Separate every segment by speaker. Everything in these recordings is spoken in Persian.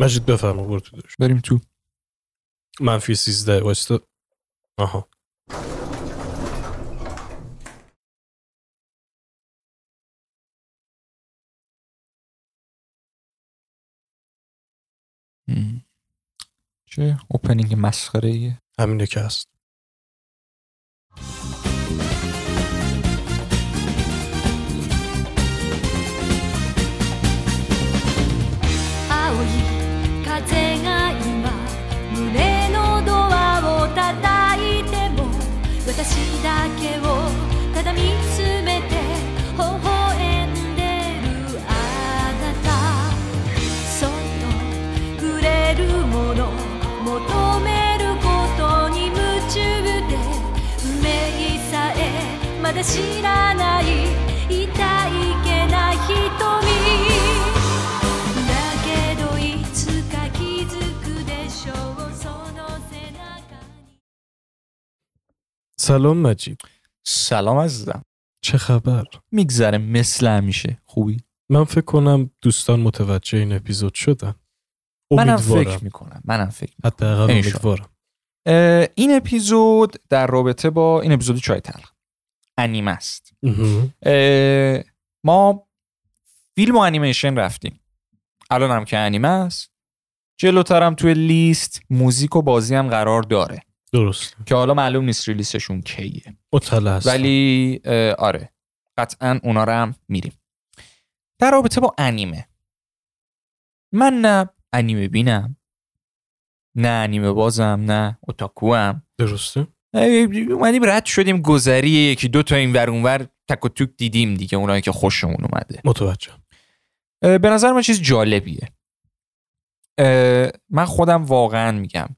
Speaker 1: مجید بفرما برو تو داشت
Speaker 2: بریم تو.
Speaker 1: منفی 13 واستا آها.
Speaker 2: چه؟ اوپنینگ مسخره ایه
Speaker 1: همینه که هست. سلام مجید.
Speaker 2: سلام عزیزم.
Speaker 1: چه خبر؟
Speaker 2: میگذره مثل همیشه. خوبی؟
Speaker 1: من فکر کنم دوستان متوجه این اپیزود شدن.
Speaker 2: منم فکر می‌کنم. منم فکر
Speaker 1: حداقل امیدوارم.
Speaker 2: این اپیزود در رابطه با این اپیزود چای تلخ. انیمه است. ما فیلم و انیمیشن رفتیم. الان هم که انیمه است. جلوترم توی لیست موزیک و بازی هم قرار داره.
Speaker 1: درست.
Speaker 2: که حالا معلوم نیست ریلیسشون کیه. ولی آره. قطعا اونا رو هم میریم. در رابطه با انیمه. من نه انیمه بینم نه انیمه بازم نه اوتاکو هم
Speaker 1: درسته.
Speaker 2: اومدیم رد شدیم گذری یکی دو تا این ور اونور تک و توک دیدیم دیگه اونایی که خوشمون اومده.
Speaker 1: متوجه.
Speaker 2: به نظر من چیز جالبیه. من خودم واقعا میگم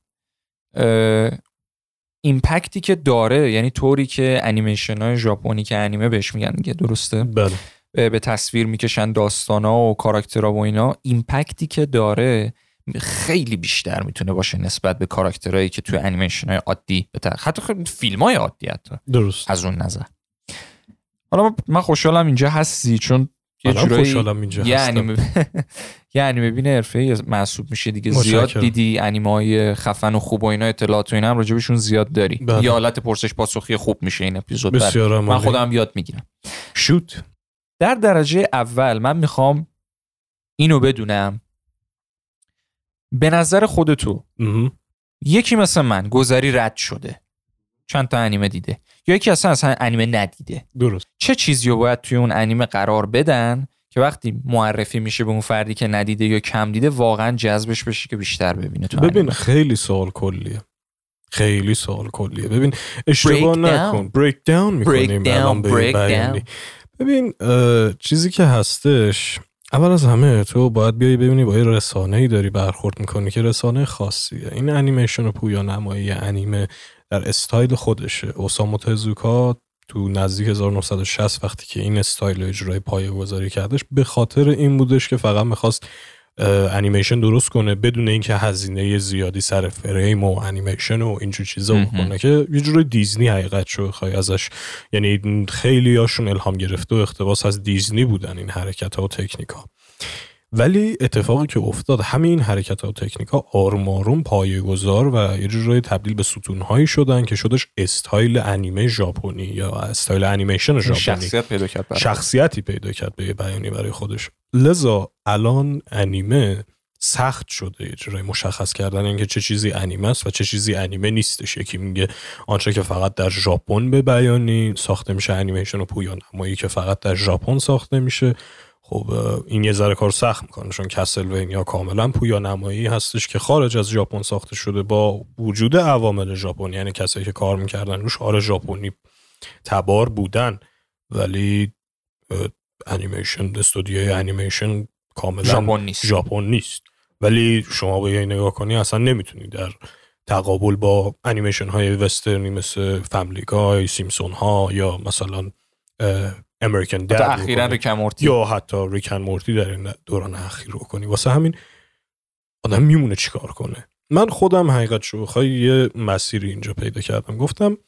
Speaker 2: impact ی که داره یعنی طوری که انیمیشن های ژاپنی که انیمه بهش میگن دیگه درسته؟
Speaker 1: بله.
Speaker 2: به تصویر می‌کشن داستانا و کاراکترها و اینا impact ی که داره خیلی بیشتر می‌تونه باشه نسبت به کاراکترهایی که توی انیمیشن های عادی بتر حتی خیلی فیلم های عادی حتی.
Speaker 1: درست.
Speaker 2: از اون نظر. حالا من خوشحالم اینجا هستی چون
Speaker 1: یه جورایی
Speaker 2: یه انیمه یه انیمه بین حرفه‌ای محسوب میشه دیگه. زیاد دیدی انیمه های خفن و خوب و اینا اطلاعات و اینا هم راجبشون زیاد داری.
Speaker 1: بله.
Speaker 2: یه حالت پرسش پاسخی خوب میشه این اپیزود.
Speaker 1: بسیار
Speaker 2: من خودم یاد می‌گیرم.
Speaker 1: شوت.
Speaker 2: در درجه اول من می‌خوام اینو بدونم به نظر خودتو یکی مثل من گذری رد شده. چند تا انیمه دیده. یا یکی اصلا اصلا انیمه ندیده.
Speaker 1: درست.
Speaker 2: چه چیزی رو باید توی اون انیمه قرار بدن که وقتی معرفی میشه به اون فردی که ندیده یا کم دیده واقعا جذبش بشه که بیشتر ببینه تو
Speaker 1: ببین
Speaker 2: انیمه.
Speaker 1: خیلی سوال کلیه. خیلی سوال کلیه. ببین اشتباه نکن. بریک داون می‌کنیم الان به بیانی. ببین چیزی که هستش اول از همه تو باید بیای ببینی با یه رسانه ای داری برخورد می‌کنی که رسانه خاصیه. این انیمیشن پویا نمایی انیمه در استایل خودشه. اوسامو تزوکا تو نزدیک 1960 وقتی که این استایل اجرا رو پایه گذاری کردش به خاطر این بودش که فقط می‌خواست انیمیشن درست کنه بدون اینکه هزینه زیادی سر فریم و انیمیشن و اینجور چیزا بکنه که یه جور دیزنی حقیقت شو خواهی ازش. یعنی خیلی هاشون الهام گرفته و اقتباس از دیزنی بودن این حرکت ها و تکنیک ها ولی اتفاقی که افتاد همین حرکت ها و تکنیک ها آروم آروم پایه گذار و یه جورایی تبدیل به ستون هایی شدن که شدش استایل انیمه ژاپنی یا استایل انیمیشن ژاپنی.
Speaker 2: شخصیت پیدا کرد
Speaker 1: شخصیتی پیدا کرد به بیانی برای خودش. لذا الان انیمه سخت شده یه جورایی مشخص کردن اینکه چه چیزی انیمه است و چه چیزی انیمه نیستش. یکی میگه آنچه که فقط در ژاپن به بیانی ساخته میشه انیمیشن و پویا نمایی که فقط در ژاپن ساخته میشه. خب این یه ذره کار سخت می‌کنه چون کسلوینیا کاملا پویا نمایی هستش که خارج از ژاپن ساخته شده با وجود عوامل ژاپنی یعنی کسایی که کار می‌کردن روش آره ژاپنی تبار بودن ولی انیمیشن استودیوی انیمیشن کاملا
Speaker 2: ژاپن نیست.
Speaker 1: ژاپن نیست. ولی شما به این نگاه کنی اصلا نمی‌تونی در تقابل با انیمیشن های وسترنی مثل فامیلی گای سیمسون ها یا مثلا امریکن دد
Speaker 2: اخیرا ریکن
Speaker 1: یا حتی ریکن مورتی در این دوران اخیر رو کنی. واسه همین آدم میمونه چیکار کنه. من خودم حقیقت شو بخوای یه مسیری اینجا پیدا کردم. گفتم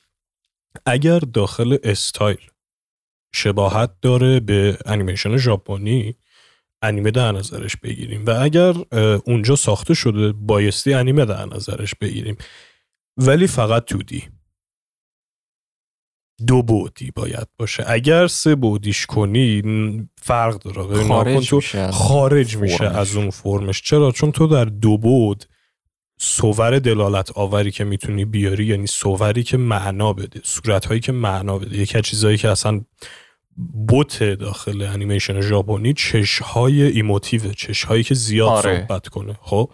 Speaker 1: اگر داخل استایل شباهت داره به انیمیشن ژاپنی انیمه در نظرش بگیریم و اگر اونجا ساخته شده بایستی انیمه در نظرش بگیریم. ولی فقط 2D دو بعدی باید باشه. اگر سه بعدیش کنی فرق داره.
Speaker 2: خارج میشه
Speaker 1: خارج میشه از اون فرمش. چرا؟ چون تو در دو بعد صور دلالت آوری که می‌تونی بیاری یعنی صوری که معنا بده صورت هایی که معنا بده. یکی از چیزهایی که اصلا bold داخل انیمیشن ژاپنی چش های emotive چش هایی که زیاد آره. صحبت کنه. خب؟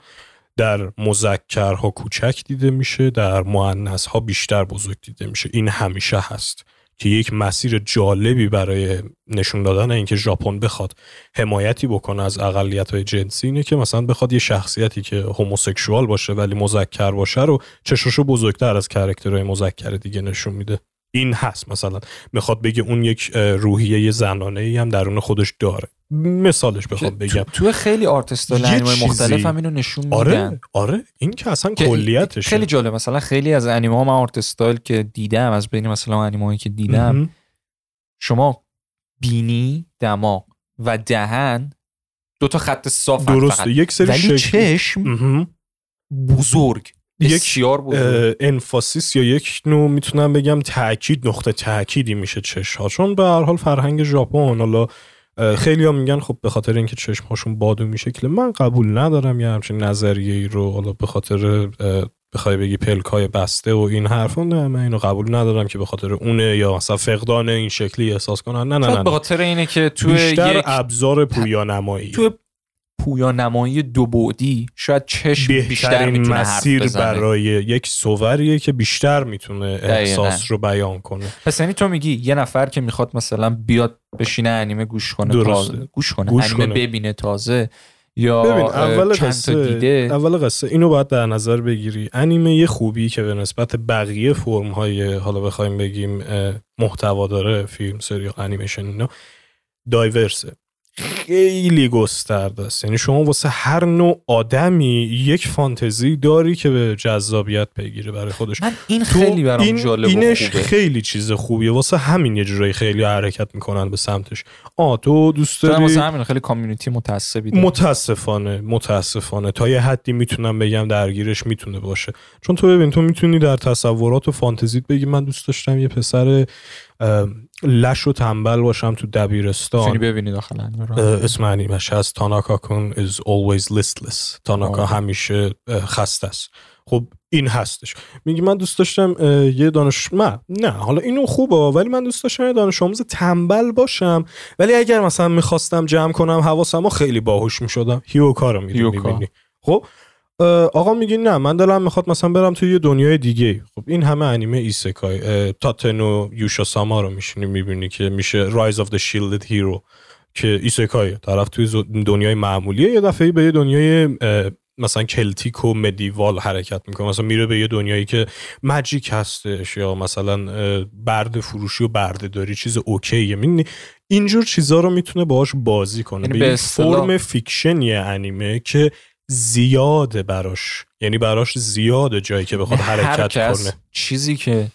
Speaker 1: در مذکرها کوچک دیده میشه در مؤنث ها بیشتر بزرگ دیده میشه. این همیشه هست که یک مسیر جالبی برای نشون دادن اینکه ژاپن بخواد حمایتی بکنه از اقلیت های جنسی اینه که مثلا بخواد یه شخصیتی که هوموسکشوال باشه ولی مذکر باشه رو چشاشو بزرگتر از کرکترهای مذکر دیگه نشون میده. این هست مثلا. می‌خواد بگه اون یک روحیه زنانه ای هم درون خودش داره. مثالش بخوام بگم.
Speaker 2: تو خیلی art style انیمه مختلف هم اینو نشون
Speaker 1: آره میدن. آره این که اصلا کلیتش
Speaker 2: خیلی جالب مثلا خیلی از انیمه ها من art style که دیدم از بین مثلا انیمه که دیدم شما بینی دماغ و دهن دو تا خط صاف
Speaker 1: درسته. یک سری
Speaker 2: ولی چشم بزرگ یک شیار
Speaker 1: emphasis یا یک نوع می‌تونم بگم تاکید نقطه تاکیدی میشه چشم ها چون به هر حال فرهنگ ژاپن حالا خیلی ها میگن خب به خاطر اینکه چشم هاشون بادو شکل من قبول ندارم یا همچین نظریه ای رو حالا به خاطر بخوای بگی پلکای بسته و این حرفا نه من اینو قبول ندارم که به خاطر اونه یا مثلا فقدان این شکلی احساس کنن. نه نه نه,
Speaker 2: به خاطر اینه که تو
Speaker 1: بیشتر یک... ابزار پویانمایی
Speaker 2: تو پویانمایی دو بعدی شاید چشم بیشتر می‌تونه
Speaker 1: مسیر برای یک سووریه که بیشتر می‌تونه احساس رو بیان کنه.
Speaker 2: پس یعنی تو میگی یه نفر که می‌خواد مثلا بیاد بشینه انیمه گوش کنه تازه گوش کنه گوش انیمه کنه. ببینه تازه یا ببین اول قصه دیده.
Speaker 1: اول قصه اینو باید در نظر بگیری. انیمه یه خوبی که به نسبت بقیه فرم های حالا بخوایم بگیم محتوا داره فیلم سریال انیمیشن اینا دایورسه. خیلی گسترده است. یعنی شما واسه هر نوع آدمی یک فانتزی داری که به جذابیت بگیره برای خودش.
Speaker 2: من این خیلی برام این جالب
Speaker 1: اینش
Speaker 2: خوبه.
Speaker 1: خیلی چیز خوبیه. واسه همین یه جورایی خیلی حرکت می‌کنن به سمتش. آ تو دوست
Speaker 2: داری؟ واسه همین خیلی کامیونیتی متعصبی
Speaker 1: داری. متاسفانه متاسفانه تا یه حدی می‌تونم بگم درگیرش می‌تونه باشه. چون تو ببین تو می‌تونی در تصورات و فانتزیت بگی من دوست داشتم یه پسر لش و تنبل باشم تو دبیرستان.
Speaker 2: ببینی داخل
Speaker 1: اسم انیمش هست. تاناکا کن is always listless. تاناکا همیشه خسته است. خب این هستش. میگی من دوست داشتم یه دانش من نه حالا اینو خوبه ولی من دوست داشتم یه دانش آموز تنبل باشم. ولی اگر مثلا می‌خواستم جمع کنم حواسم خیلی باهوش می‌شدم. هیوکا رو می‌بینی. خب آقا میگی نه من دلم می‌خواد مثلا برم توی یه دنیای دیگه خب این همه انیمه isekai Tate no Yuusha-sama رو میشینی می‌بینی که میشه Rise of the Shielded Hero که isekai طرف توی دنیای معمولیه یه دفعه به یه دنیای مثلا Celtic و medieval حرکت می‌کنه. مثلا میره به یه دنیایی که magic هستش یا مثلا برده فروشی و برده داری چیز OK ه. می‌دونی اینجور چیزا رو می‌تونه باهاش بازی کنه. یعنی به فرم fiction ی انیمه که زیاده براش یعنی براش زیاده جایی که بخواد حرکت کنه.
Speaker 2: چیزی که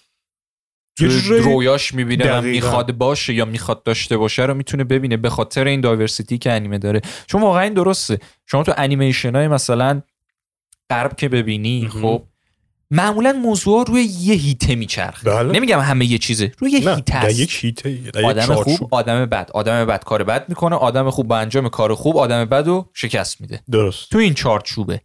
Speaker 2: تو رویاش می‌بینه و می‌خواد باشه یا می‌خواد داشته باشه رو می‌تونه ببینه به خاطر این diversity که انیمه داره. چون واقعا این درسته. شما تو انیمیشن های مثلا غرب که ببینی خب معمولا موضوع روی یه هیته میچرخه. بله. نمیگم همه یه چیزه. روی یه هیته
Speaker 1: هست یک هیته
Speaker 2: آدم خوب آدم بد. آدم بد کار بد می‌کنه آدم خوب با انجام کار خوب آدم بد رو شکست میده.
Speaker 1: درست.
Speaker 2: تو این چارچوبه.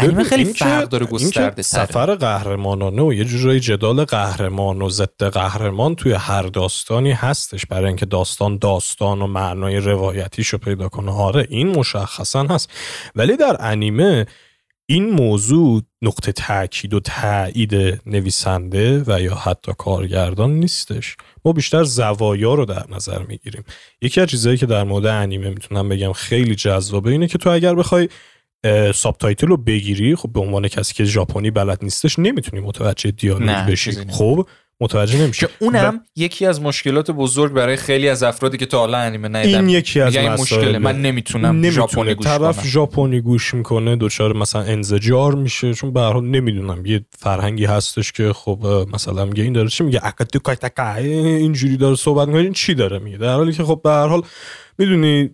Speaker 2: انیمه خیلی فرق داره گسترده
Speaker 1: سفر قهرمانانه و یه جورایی جدال قهرمان و ضد قهرمان توی هر داستانی هستش برای اینکه داستان داستان و معنای روایتیشو پیدا کنه. آره این مشخصا هست. ولی در انیمه این موضوع نقطه تاکید و تایید نویسنده و یا حتی کارگردان نیستش. ما بیشتر زوایا رو در نظر می‌گیریم. یکی از چیزهایی که در مورد انیمه می‌تونم بگم خیلی جذابه اینه که تو اگر بخوای subtitle رو بگیری خب به عنوان کسی که ژاپنی بلد نیستش نمی‌تونی متوجه دیالوگ بشی. خب؟ متوجه نمیشه
Speaker 2: که اونم یکی از مشکلات بزرگ برای خیلی از افرادی که تا حالا انیمه ندیدن.
Speaker 1: این یکی از این مشکله
Speaker 2: من نمی‌تونم ژاپنی گوش
Speaker 1: طرف ژاپنی گوش می‌کنه دچار مثلا انزجار میشه. چون به هر حال نمی‌دونم یه فرهنگی هستش که خب مثلا میگه این داره چی میگه؟ اینجوری داره صحبت می‌کنه این چی داره میگه؟ در حالی که خب به هر حال می‌دونی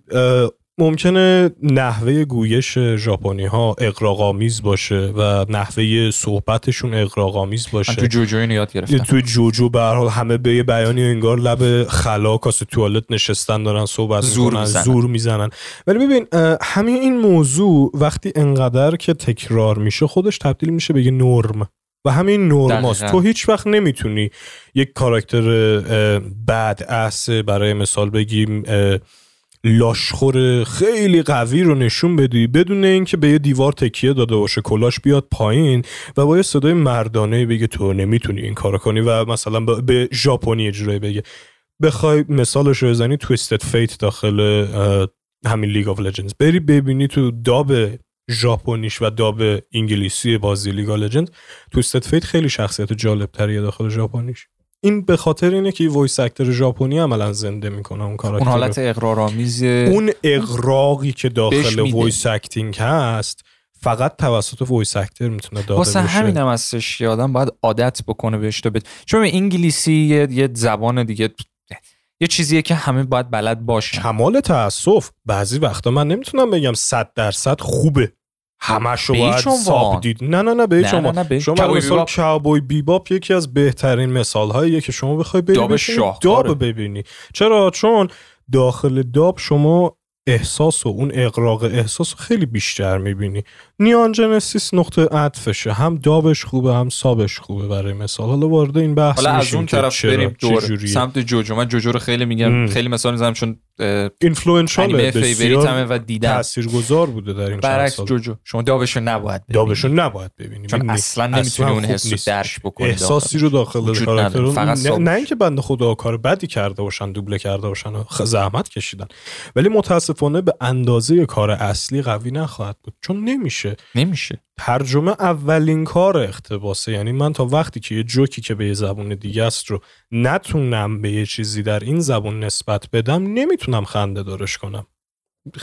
Speaker 1: ممکنه نحوه گویش ژاپنی ها اقراقامیز باشه و نحوه صحبتشون اقراقامیز باشه.
Speaker 2: تو جوجو اینو یاد گرفتم.
Speaker 1: تو جوجو به حال همه به یه بیانی انگار لب خلا کاسه توالت نشستن دارن صحبت
Speaker 2: زور می‌زنن.
Speaker 1: زور می‌زنن. ولی ببین همین این موضوع وقتی انقدر که تکرار میشه خودش تبدیل میشه به یه نرم. و همین نرماست تو هیچ وقت نمی‌تونی یک کاراکتر بد اس برای مثال بگیم لاشخور خیلی قوی رو نشون بدی بدون اینکه به یه دیوار تکیه داده باشه کلاش بیاد پایین و با یه صدای مردانه بگه تو نمی‌تونی این کارو کنی و مثلا به ژاپنی اجرای بگه. بخوای مثالش رو بزنی Twisted Fate داخل همین League of Legends بری ببینی تو dub ژاپنیش و dub انگلیسی بازی League of Legends Twisted Fate خیلی شخصیت جالب تریه داخل ژاپنیش. این به خاطر اینه که voice actor ژاپنی عملا زنده می‌کنه اون کاراکتر
Speaker 2: اون حالت اغراق‌آمیز
Speaker 1: اون اغراقی که داخل voice acting هست فقط توسط voice actor می‌تونه داده واسه
Speaker 2: بشه. همین هم هستش که آدم باید عادت بکنه بهش تا بد چون انگلیسی یه, یه زبان دیگه یه چیزیه که همه باید بلد باشه
Speaker 1: کمال تاسف بعضی وقتا من نمی‌تونم بگم 100 درصد خوبه. همش رو باید ساب دید. نه نه نه به شما نه نه شما مثال کابوی بیباپ یکی از بهترین مثال هاییه که شما بخوای ببینی داب ببینی. چرا؟ چون داخل داب شما احساس و اون اقراق احساس خیلی بیشتر می‌بینی. نیان جنسیس نقطه عطفشه. هم دابش خوبه هم سابش خوبه برای مثال. حالا وارد این بحث
Speaker 2: حالا از اون طرف بریم دور سمت جوجو. من جوجو رو خیلی میگم خیلی مثال می‌زنم چون
Speaker 1: influential
Speaker 2: بسیار و دیدم
Speaker 1: تاثیرگذار بوده در این
Speaker 2: برعکس جوجو. شما dub شو نباید
Speaker 1: ببینی dub شو نباید ببینی
Speaker 2: چون اصلا نمی‌تونی اون حسو درک بکنی
Speaker 1: احساسی رو داخل کاراکتر نه اینکه بنده خدا کار بدی کرده باشن دوبله کرده باشن زحمت کشیدن. ولی متاسفانه به اندازه کار اصلی قوی نخواهد بود. چون نمیشه
Speaker 2: نمیشه.
Speaker 1: ترجمه اولین کار اقتباسه یعنی من تا وقتی که یه جوکی که به یه زبون دیگه است رو نتونم به یه چیزی در این زبون نسبت بدم نمی‌تونم خنده دارش کنم.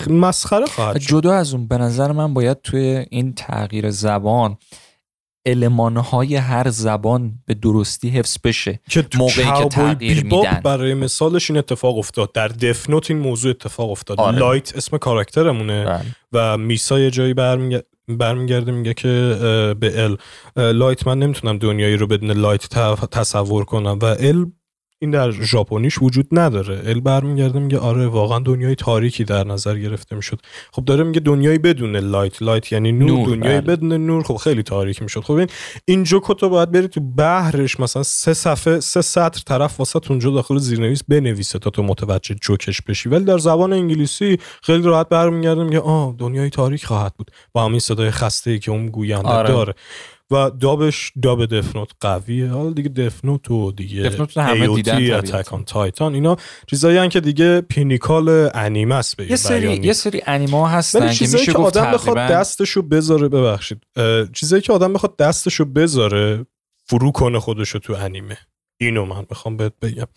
Speaker 1: مسخره خواهد
Speaker 2: جدا از اون به نظر من باید توی این تغییر زبان المانهای هر زبان به درستی حفظ بشه.
Speaker 1: که موقعی که تغییر میدن. برای مثالش این اتفاق افتاد. در دفنوت این موضوع اتفاق افتاد. آره. لایت اسم کاراکترمونه. بله. و میسا یه جایی برمیگرده میگه که به ال لایت من نمی‌تونم دنیایی رو بدون لایت تصور کنم. و ال این در ژاپنیش وجود نداره. ال برمیگرده میگه آره واقعا دنیای تاریکی در نظر گرفته می‌شد. خب داره میگه دنیایی بدون light. light یعنی نور, نور دنیای بله. بدون نور. خب خیلی تاریک می‌شد. خب این این جوکو تو باید بری تو بحرش مثلا سه صفحه سه سطر طرف واسه اونجا داخل زیرنویس بنویسه تا تو متوجه جوکش بشی. ولی در زبان انگلیسی خیلی راحت برمیگرده میگه آه دنیای تاریک خواهد بود. با همین صدای خسته ای که اون گوینده آره. داره. و dub ش dub Death Note قویه. حالا دیگه Death Note و دیگه
Speaker 2: Death Note همه دیدن
Speaker 1: Titan اینا چیزایی که دیگه pinnacle انیمه است
Speaker 2: یه سری یه سری انیمه هستن که میشه
Speaker 1: که آدم بخواد دستشو بذاره ببخشید. چیزایی که آدم بخواد دستشو بذاره فرو کنه خودشو تو انیمه. اینو من می‌خوام بهت بگم.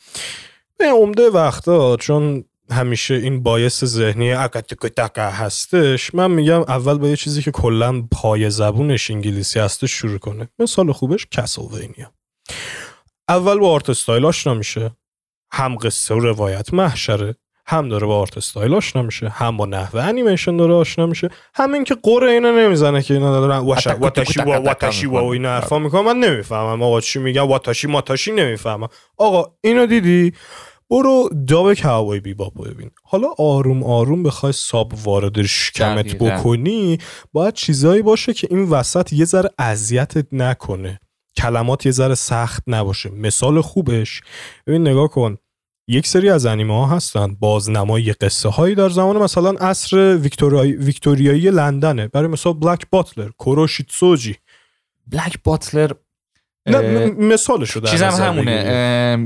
Speaker 1: به عمده وقتا چون همیشه این bias ذهنی اکتکتکا هستش. من میگم اول با یه چیزی که کلا پای زبونش انگلیسی هستش شروع کنه. مثال خوبش Castlevania اول با art style آشنا میشه. هم قصه و روایت محشره هم داره با art style آشنا میشه هم با نحوه انیمیشن داره آشنا میشه. همین که غر اینا نمی‌زنه که اینا دارن واتاشی و واتاشی و اینا حرفا می‌کنم من نمی‌فهمم آقا چی میگن. واتاشی ماتاشی نمی‌فهمم. آقا اینو دیدی؟ برو dub Cowboy Bebop ببین. حالا آروم آروم بخوای sub وارد شکمت بکنی باید چیزایی باشه که این وسط یه ذره اذیتت نکنه. کلمات یه ذره سخت نباشه. مثال خوبش. ببین نگاه کن. یک سری از انیمه ها هستن. بازنمایی قصه هایی در زمان مثلا عصر ویکتوریایی, ویکتوریایی لندنه. برای مثال Black Butler کوروشیتسوجی
Speaker 2: Black Butler
Speaker 1: نه مثالش رو
Speaker 2: چیزم همونه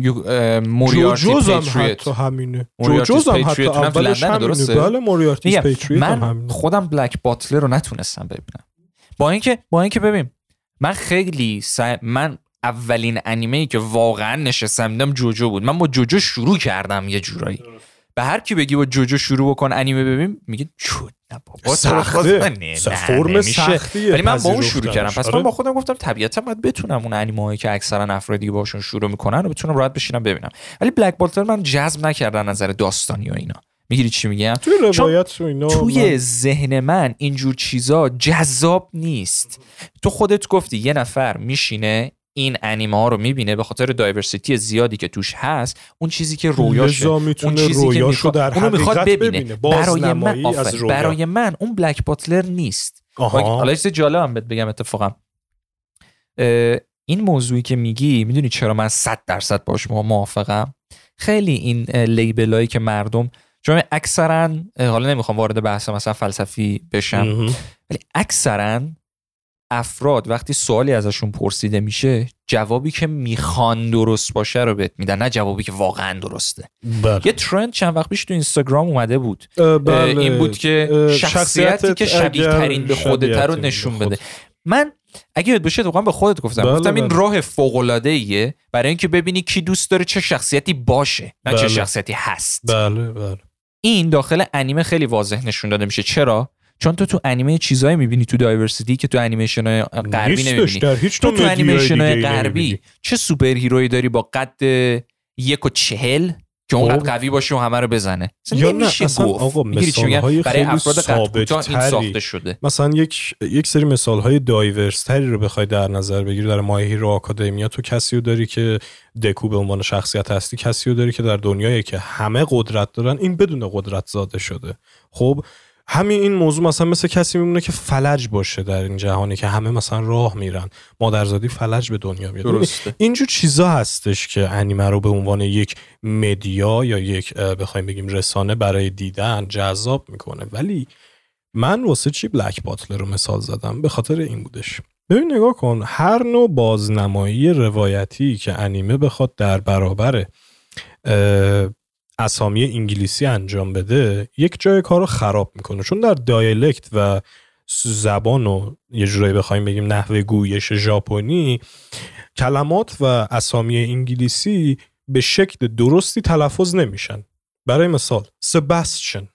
Speaker 2: Moriarty
Speaker 1: Patriot هم همینه. جوجوز هم حتی اولش همینه. بله Moriarty Patriot
Speaker 2: من هم خودم Black Butler رو نتونستم ببینم. با اینکه با اینکه ببین من خیلی من اولین انیمه ای که واقعا نشستم دیدم جوجو بود. من با جوجو شروع کردم یه جورایی. به هر کی بگی با جوجو شروع بکن انیمه ببین میگه چود نه بابا
Speaker 1: سخته. فرم سختیه
Speaker 2: ولی من با اون شروع کردم. پس من آره. با خودم گفتم طبیعتا باید بتونم اون انیمه هایی که اکثرا افرادی باشون شروع می‌کنن رو بتونم راحت بشینم ببینم. ولی بلک بالتر من جذب نکردن نظر داستانی و اینا. می‌گیری چی میگم؟
Speaker 1: توی روایت
Speaker 2: توی ذهن من اینجور چیزا جذاب نیست. تو خودت گفتی یه نفر میشینه این انیمه ها رو می‌بینه به خاطر دایورسیتی زیادی که توش هست اون چیزی که رویاشه. اون چیزی که می‌خواد
Speaker 1: در
Speaker 2: می‌خواد ببینه. برای من برای من اون بلک باتلر نیست. حالا چیز جالب هم بگم اتفاقا. این موضوعی که میگی می‌دونی چرا من 100 درصد باش موافقم؟ خیلی این لیبل هایی که مردم چون اکثرا حالا نمی‌خوام وارد بحث مثلا فلسفی بشم ولی اکثرا افراد وقتی سوالی ازشون پرسیده میشه جوابی که می‌خوان درست باشه رو بهت میدن نه جوابی که واقعا درسته.
Speaker 1: بله.
Speaker 2: یه ترند چند وقت پیش تو اینستاگرام اومده بود.
Speaker 1: بله.
Speaker 2: این بود که شخصیتی که شبیه ترین به خودت رو نشون بده. من اگه یاد باشه به خودت گفتم.
Speaker 1: بله
Speaker 2: گفتم این
Speaker 1: بله.
Speaker 2: راه فوق العاده ایه برای اینکه ببینی کی دوست داره چه شخصیتی باشه نه چه شخصیتی هست.
Speaker 1: بله بله.
Speaker 2: این داخل انیمه خیلی واضح نشون داده میشه. چرا؟ چون تو تو انیمه چیزایی می‌بینی تو diversity که تو انیمیشن های غربی نمی‌بینی.
Speaker 1: تو
Speaker 2: تو انیمیشن های غربی چه superhero ی داری با قد یک و چهل که اونقدر خب. قوی باشه و همه رو بزنه؟
Speaker 1: یا نه اصلا آقا مثال های
Speaker 2: برای
Speaker 1: افراد ثابت
Speaker 2: این ساخته شده.
Speaker 1: مثلا یک یک سری مثال های diverse تری رو بخوای در نظر بگیری. در My Hero Academia تو کسی رو داری که دکو به عنوان شخصیت هستی کسی رو داری که در دنیایی که همه قدرت دارن این بدون قدرت زاده شده. خب همین این موضوع مثلا مثل کسی میمونه که فلج باشه در این جهانی که همه مثلا راه میرن. مادرزادی فلج به دنیا
Speaker 2: درسته.
Speaker 1: اینجور چیزا هستش که انیمه رو به عنوان یک مدیا یا یک بخوایم بگیم رسانه برای دیدن جذاب می‌کنه. ولی من واسه چی بلک باتلر رو مثال زدم؟ به خاطر این بودش. ببین نگاه کن هر نوع بازنمایی روایتی که انیمه بخواد در برابر اسامی انگلیسی انجام بده یک جای کار رو خراب می‌کنه. چون در دایلکت و زبان و یه جورایی بخوایم بگیم نحوه گویش ژاپنی کلمات و اسامی انگلیسی به شکل درستی تلفظ نمیشن. برای مثال سباستین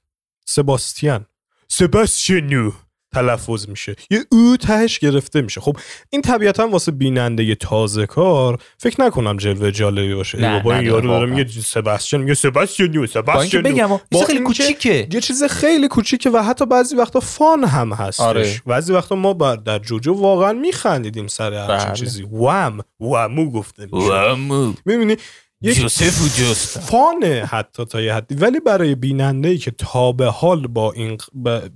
Speaker 1: سباستیان. سباستینو تلفظ میشه. یه او تهش گرفته میشه. خب این طبیعتا واسه بیننده تازه کار. فکر نکنم جلوه جالبی باشه.
Speaker 2: نه
Speaker 1: با این یارو داره میگه سباستین میگه سباستین سباستین
Speaker 2: بگم با خیلی کوچیکه.
Speaker 1: یه چیز خیلی کوچیکه و حتی بعضی وقتا فان هم هستش.
Speaker 2: آره.
Speaker 1: بعضی وقتا ما در جوجو واقعا میخندیدیم سر همچین
Speaker 2: بله.
Speaker 1: چیزی. وام وامو گفته میشه
Speaker 2: وامو.
Speaker 1: می‌بینی؟ یک
Speaker 2: جوزف و جوست
Speaker 1: فانه حتی تا یه حدی. ولی برای بیننده ای که تا به حال با این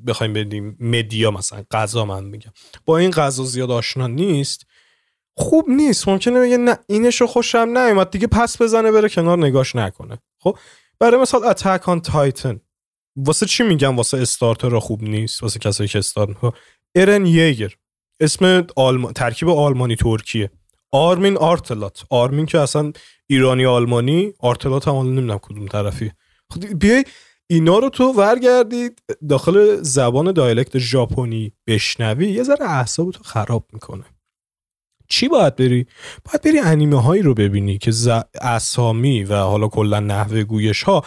Speaker 1: بخوایم بدیم media مثلا غذا من میگم. با این غذا زیاد آشنا نیست. خوب نیست. ممکنه بگه نه اینشو خوشم نیومد. دیگه پس بزنه بره کنار نگاش نکنه. خب؟ برای مثال Attack on Titan واسه چی میگم واسه starter خوب نیست؟ واسه کسایی که استارت می‌کنن. ارن یگر اسم آلمان ترکیب آلمانی ترکیه. آرمین آرلرت آرمین که اصلا ایرانی آلمانی آرلرت هم نمی‌دونم کدوم طرفی. خب بیای اینا رو تو ورگردید داخل زبان دایلکت ژاپنی بشنوی یه ذره اعصاب تو خراب می‌کنه. چی باید بری؟ باید بری انیمه هایی رو ببینی که ز... اسامی و حالا کلا نحوه گویش ها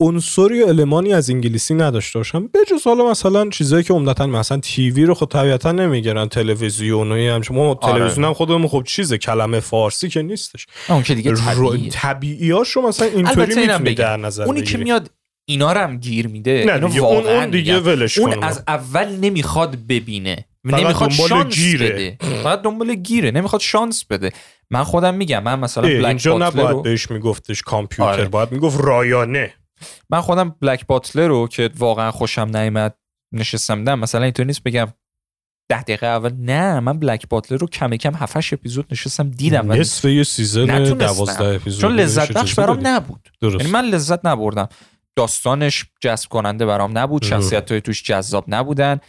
Speaker 1: عنصری و المانی از انگلیسی نداشته باشن بجز حالا مثلا چیزایی که عمدتا مثلا تیوی رو خود طبیعتا نمی‌گیرن تلویزیونی هم ما تلویزیون هم خودمون خب چیزه کلمه فارسی که نیستش.
Speaker 2: اون که دیگه طبیعیه.
Speaker 1: طبیعیاش رو مثلا اینطوری می‌تونی در نظر
Speaker 2: اونی که میاد اینا رو هم گیر میده
Speaker 1: نه دیگه اون, اون دیگه ولش
Speaker 2: اون از اول نمی‌خواد ببینه. نمی‌خواد شانس
Speaker 1: گیره.
Speaker 2: بده. فقط دنبال گیره. نمی‌خواد شانس بده. من خودم میگم من مثلا بلک
Speaker 1: اینجا نباید بهش میگفتش کامپیوتر
Speaker 2: آره.
Speaker 1: باید می‌گفت رایانه.
Speaker 2: من خودم Black Butler رو که واقعا خوشم نیامد نشستم دم مثلا اینطور نیست بگم ده دقیقه اول نه من Black Butler رو کم کم 7 اپیزود نشستم دیدم
Speaker 1: نصف یه season 12 اپیزود.
Speaker 2: چون لذت بخش برام نبود.
Speaker 1: درست.
Speaker 2: یعنی من لذت نبردم. داستانش جذب کننده برام نبود شخصیت های توش جذاب نبودن.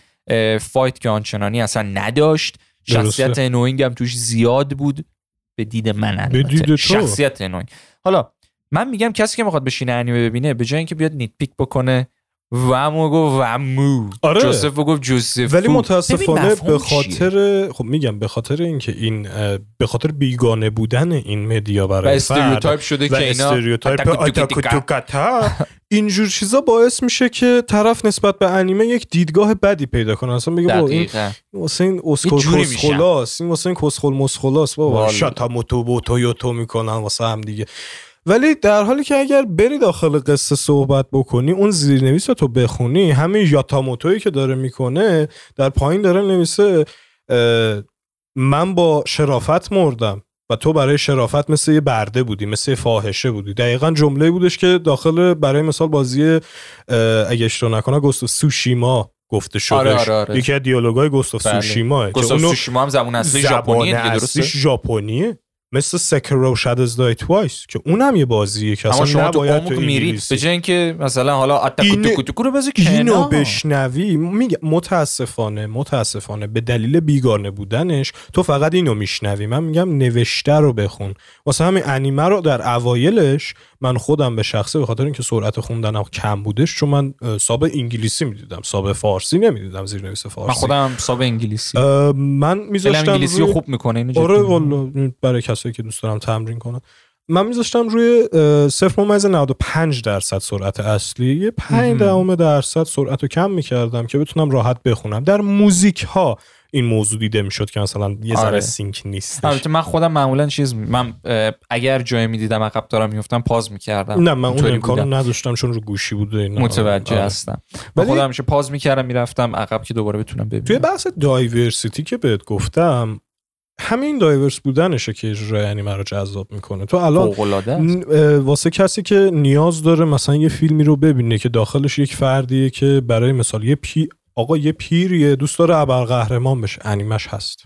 Speaker 2: fight که آنچنانی اصلا نداشت. شخصیت annoying هم توش زیاد بود. به دید من البته. شخصیت annoying حالا من میگم کسی که می‌خواد بشینه انیمه ببینه به جای اینکه بیاد nitpick بکنه وامو گفت وامو.
Speaker 1: آره.
Speaker 2: جوزف گفت جوزف
Speaker 1: ولی متاسفانه به خاطر خب میگم به خاطر اینکه این به خاطر بیگانه بودن این media برای
Speaker 2: و stereotype شده که اینا
Speaker 1: stereotype اینجور چیزا باعث میشه که طرف نسبت به انیمه یک دیدگاه بدی پیدا کنه. اصلا میگه با این واسه این اسکول کسخلاس این واسه این کسخل مسخلاس بابا شاتا موتو بوتو یوتو می‌کنن واسه هم دیگه. ولی در حالی که اگر بری داخل قصه صحبت بکنی اون زیرنویس تو بخونی همین یاتاموتویی که داره می‌کنه در پایین داره نویسه من با شرافت مردم و تو برای شرافت مثل یه برده بودی مثل یه فاحشه بودی دقیقا جمله بودش که داخل برای مثال بازی اگه اشتباه نکنه گوست سوشیما گفته شده
Speaker 2: آره آره آره.
Speaker 1: یکی از دیالوگای گوستو
Speaker 2: بله.
Speaker 1: سوشیما
Speaker 2: گوستو سوشیما هم زبون اصلی ژاپنیه
Speaker 1: ژاپنیه مثل سکرو شادز دای توایس که اونم یه بازیه که اصلا شما نباید تو
Speaker 2: میری به جای اینکه مثلا حالا اتکو رو بزنی
Speaker 1: اینو بشنوی میگه متاسفانه متاسفانه به دلیل بیگانه بودنش تو فقط اینو میشنوی. من میگم نوشته رو بخون. واسه همین انیمه رو در اوایلش من خودم به شخصه به خاطر اینکه سرعت خوندنم کم بودش چون من ساب انگلیسی می‌دیدم ساب فارسی نمی‌دیدم زیرنویس فارسی.
Speaker 2: من خودم ساب انگلیسی.
Speaker 1: من میذاشتم
Speaker 2: انگلیسی رو خوب می‌کنه اینو
Speaker 1: آره برای کسایی که دوست دارم تمرین کنن. من میذاشتم روی 0.95 درصد سرعت اصلی. یه 5 دهم درصد سرعت رو کم می‌کردم که بتونم راحت بخونم. در موزیک ها این موضوع دیده می‌شد که مثلا یه ذره آره. سینک نیست
Speaker 2: البته من خودم معمولا چیز من اگر جای می‌دیدم عقب دارم میفتم پاز می‌کردم.
Speaker 1: نه من اون امکانو نداشتم چون رو گوشی بوده
Speaker 2: متوجه آره. هستم. ولی... خودم همیشه پاز می‌کردم می‌رفتم عقب که دوباره بتونم ببینم.
Speaker 1: توی بحث دایورسیتی که بهت گفتم همین دایورس بودنشه که اجرای انیمه رو جذاب می‌کنه. تو الان واسه کسی که نیاز داره مثلا یه فیلمی رو ببینه که داخلش یک فردیه که برای مثال یه پی آقا یه پیریه دوست داره ابرقهرمان بشه. انیمش هست.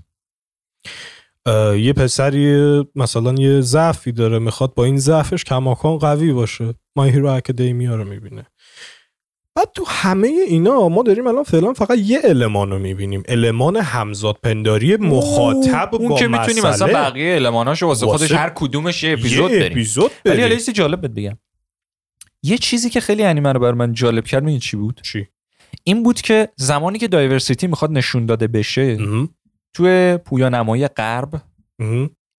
Speaker 1: یه پسری مثلا یه ضعفی داره می‌خواد با این ضعفش کماکان قوی باشه. My Hero Academia رو می‌بینه. بعد تو همه اینا ما داریم الان فعلا فقط یه المان رو می‌بینیم. المان همزاد پنداری مخاطب
Speaker 2: اون
Speaker 1: با
Speaker 2: که می‌تونیم مثلا بقیه الماناشو واسه خودش هر کدومش یه اپیزود بریم.
Speaker 1: اپیزود
Speaker 2: ولی حالا جالب بگم. یه چیزی که خیلی انیمه رو بر من جالب کرد میگه چی بود؟
Speaker 1: چی؟
Speaker 2: این بود که زمانی که diversity می‌خواد نشون داده بشه توی پویا غرب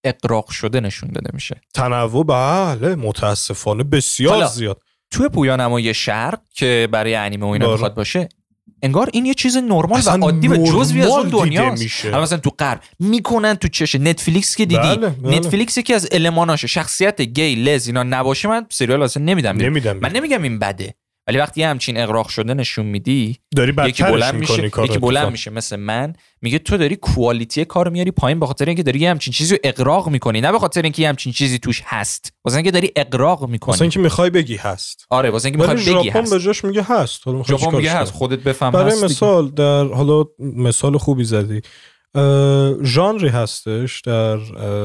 Speaker 2: اقراق شده نشون داده میشه.
Speaker 1: تنوع بله متاسفانه بسیار زیاد.
Speaker 2: توی پویا شرق که برای انیمه و اینا. می‌خواد باشه انگار این یه چیز نرمال و عادی و جزوی از اون دنیاست مثلا تو غرب می‌کنن تو چش نتفلیکس که دیدی بله، بله. نتفلیکس که از الماناشه شخصیت گی لز اینا نباشه من سریال اصلا نمیدم,
Speaker 1: نمیدم.
Speaker 2: من نمیگم این بده ولی وقتی همچین اقراق شده نشون میدی
Speaker 1: داری
Speaker 2: یکی بلند میشه یکی بلند میشه مثل من میگه تو داری کوالیتی کار میاری پایین به خاطر اینکه داری یه همچین چیزی رو اقراق می‌کنی. نه به خاطر اینکه یه همچین چیزی توش هست واسه اینکه داری اقراق می‌کنی.
Speaker 1: واسه اینکه می‌خوای بگی هست.
Speaker 2: آره واسه اینکه می‌خوای بگی هست.
Speaker 1: به جاش میگه هست.
Speaker 2: ژاپن میگه هست خودت بفهم
Speaker 1: برای مثال در حالا مثال خوبی زدی. ژانری هستش در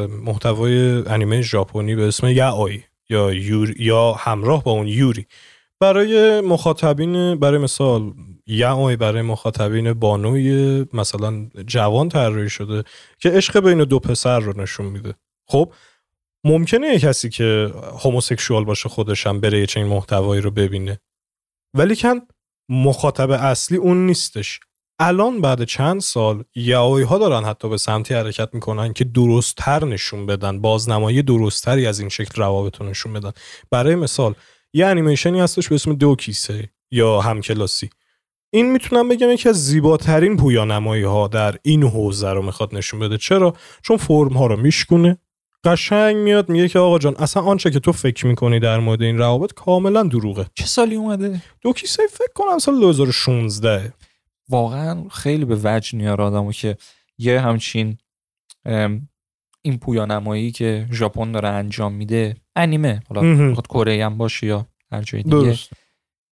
Speaker 1: محتوای انیمه ژاپنی به اسم یاوی یا یور یا همراه با اون یوری. برای مخاطبین برای مثال یه برای مخاطبین بانوی مثلا جوان طراحی شده که عشق بین دو پسر رو نشون میده. خب ممکنه یه کسی که هوموسکشوال باشه خودشم بره چنین محتوایی رو ببینه. ولی کن مخاطب اصلی اون نیستش. الان بعد چند سال یاوی ها دارن حتی به سمتی حرکت می‌کنن که درستتر نشون بدن. بازنمایی درستتری از این شکل روابط نشون بدن. برای مثال یه انیمیشنی هستش به اسم دو کیسه یا همکلاسی این می‌تونم بگم یکی از زیباترین پویانمایی ها در این حوزه رو می‌خواد نشون بده. چرا؟ چون فرم ها رو میشکونه قشنگ میاد میگه که آقا جان اصلا آنچه که تو فکر می‌کنی در مورد این روابط کاملا دروغه.
Speaker 2: چه سالی اومده؟
Speaker 1: دو کیسه فکر کنم سال 2016
Speaker 2: واقعا خیلی به وجه میاره آدمو که یه همچین این پویانمایی که ژاپن داره انجام میده انیمه حالا خود کره هم باشه یا هر جای دیگه.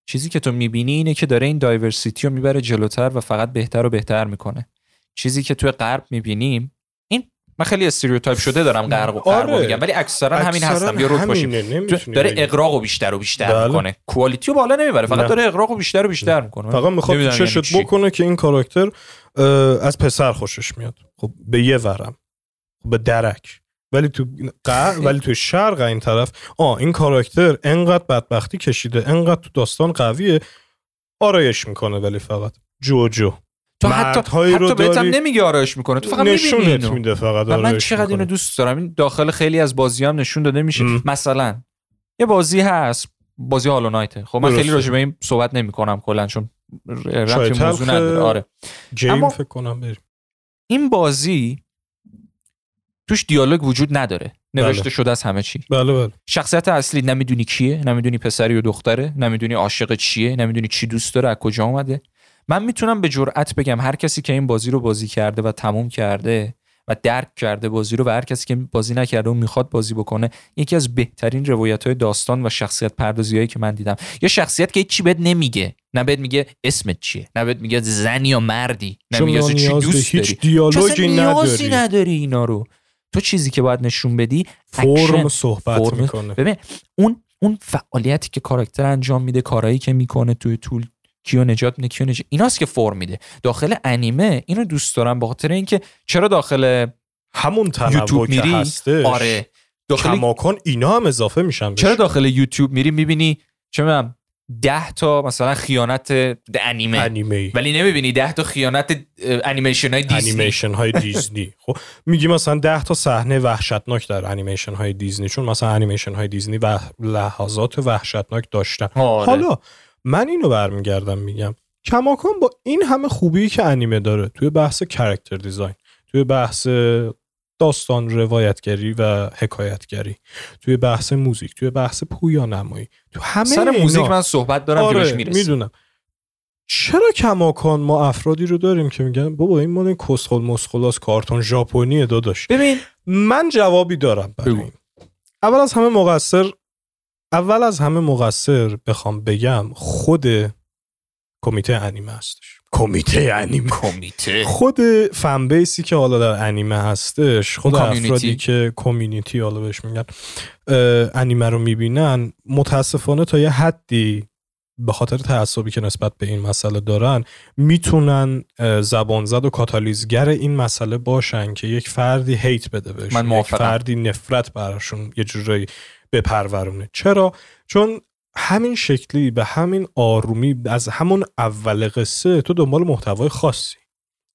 Speaker 2: چیزی که تو می‌بینی اینه که داره این diversity رو می‌بره جلوتر و فقط بهتر و بهتر می‌کنه. چیزی که توی غرب می‌بینیم این من خیلی stereotype شده دارم غرب و آره. میگم ولی اکثرا همین هستم. یا روراست باشیم. داره اغراق و بیشتر و بیشتر بله. می‌کنه. quality رو بالا نمی‌بره فقط نه. داره اغراق و بیشتر و بیشتر می‌کنه.
Speaker 1: فقط می‌خواد چشت یعنی بکنه که این کاراکتر از پسر خوشش میاد. خب به یه ورم. به درک. ولی تو ولی تو شرق این طرف آ این کاراکتر انقدر بدبختی کشیده انقدر تو داستان قویه آرایش می‌کنه ولی فقط. جوجو
Speaker 2: تو حتی حتی بهت هم نمیگه آرایش می‌کنه. تو فقط
Speaker 1: نشونت میده فقط
Speaker 2: من چقدر اینو دوست دارم. این داخل خیلی از بازی هم نشون داده میشه. ام. مثلا یه بازی هست. بازی هالو نایت خب من خیلی راجع به این صحبت نمی‌کنم کلا چون رفت موضوع نداره. آره.
Speaker 1: گیم فکر کنم بریم.
Speaker 2: این بازی توش دیالوگ وجود نداره. نوشته بله. شده از همه چی.
Speaker 1: بله بله.
Speaker 2: شخصیت اصلی نمی‌دونی کیه نمی‌دونی پسری و دختره نمی‌دونی عاشق چیه نمی‌دونی چی دوست داره از کجا اومده. من می‌تونم به جرئت بگم هر کسی که این بازی رو بازی کرده و تموم کرده و درک کرده بازی رو و هر کسی که بازی نکرده و می‌خواد بازی بکنه یکی از بهترین روایت های داستان و شخصیت پردازی هایی که من دیدم. یا شخصیت که چی بهت نمیگه. نه بهت میگه اسمت چیه نه بهت میگه زنی یا مردی نه میگه چی دوست هیچ
Speaker 1: دیالوگی
Speaker 2: نداری. نداری اینا رو. تو چیزی که باید نشون بدی
Speaker 1: فرم صحبت می‌کنه.
Speaker 2: ببین اون اون فعالیتی که کاراکتر انجام میده کارایی که می‌کنه توی طول کیو نجات میده کیو نجات ایناست که فرم میده. داخل انیمه اینو دوست دارم به خاطر اینکه چرا داخل
Speaker 1: همون تنوع که هستش.
Speaker 2: آره.
Speaker 1: داخل کماکان اینا هم اضافه میشن
Speaker 2: چرا داخل یوتیوب میری؟ می‌بینی چه می‌دونم ده تا مثلا خیانت انیمه.
Speaker 1: انیمه.
Speaker 2: ولی نمی‌بینی ده تا خیانت انیمیشن های دیزنی
Speaker 1: انیمیشن های دیزنی خب میگی مثلا ده تا صحنه وحشتناک در انیمیشن های دیزنی چون مثلا انیمیشن های دیزنی و لحظات وحشتناک داشتن.
Speaker 2: آره.
Speaker 1: حالا من اینو برمیگردم میگم. کماکان با این همه خوبی که انیمه داره توی بحث character design توی بحث داستان روایتگری و حکایتگری توی بحث موزیک توی بحث پویا نمایی تو همه
Speaker 2: سر موزیک من صحبت دارم
Speaker 1: آره می‌دونم. چرا کماکان ما افرادی رو داریم که میگن بابا این مال کسخل مسخلاس کارتون ژاپنی داداش.
Speaker 2: ببین.
Speaker 1: من جوابی دارم برای این. اول از همه مقصر اول از همه مقصر بخوام بگم خود کمیته انیمه هستش. کمیته انیمه.
Speaker 2: کمیته.
Speaker 1: خود فن بیسی که حالا در انیمه هستش خود افرادی که کمیونیتی حالا بهش میگن انیمه رو می‌بینن متاسفانه تا یه حدی به خاطر تعصبی که نسبت به این مسئله دارن می‌تونن زبانزد و کاتالیزگر این مسئله باشن که یک فردی هیت بده بهش
Speaker 2: من
Speaker 1: یک فردی نفرت براشون یه جورایی بپرورونه. چرا؟ چون همین شکلی به همین آرومی از همون اول قصه تو دنبال محتوای خاصی.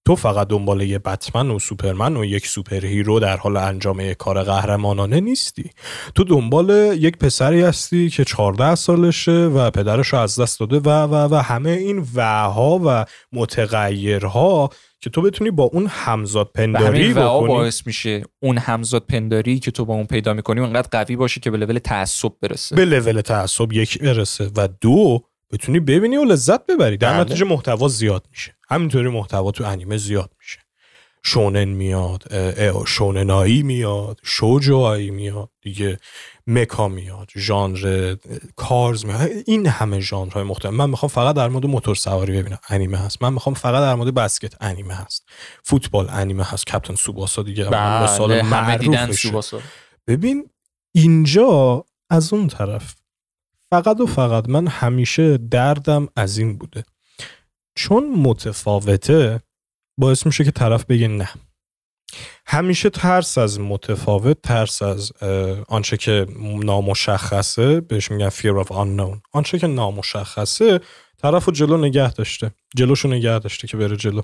Speaker 1: تو فقط دنبال یه بتمن و سوپرمن و یک superhero در حال انجام یک کار قهرمانانه نیستی. تو دنبال یک پسری هستی که 14 سالشه و پدرش رو از دست داده و و و همه این وها و متغیرها که تو بتونی با اون همزاد پنداری بکنی.
Speaker 2: باعث میشه اون همزاد پنداری که تو با اون پیدا می‌کنی اونقدر قوی باشه که به لول تعصب برسه.
Speaker 1: به لول تعصب یک برسه و دو بتونی ببینی و لذت ببری. در بله. نتیجه محتوا زیاد میشه. همینطوری محتوا تو انیمه زیاد میشه. شونن میاد شوننایی میاد شوجوایی میاد دیگه مکا میاد ژانر کارز میاد. این همه ژانرهای مختلف. من می‌خوام فقط در مورد موتور سواری ببینم. انیمه هست. من می‌خوام فقط در مورد بسکت انیمه هست. فوتبال انیمه هست. کپتن سوباسا دیگه.
Speaker 2: بله مثال معروف
Speaker 1: ببین اینجا از اون طرف فقط و فقط من همیشه دردم از این بوده. چون متفاوته باعث میشه که طرف بگه نه. همیشه ترس از متفاوت ترس از آنچه که نامشخصه بهش میگن fear of unknown. آنچه که نامشخصه طرف رو جلو نگه داشته. جلوشو نگه داشته که بره جلو.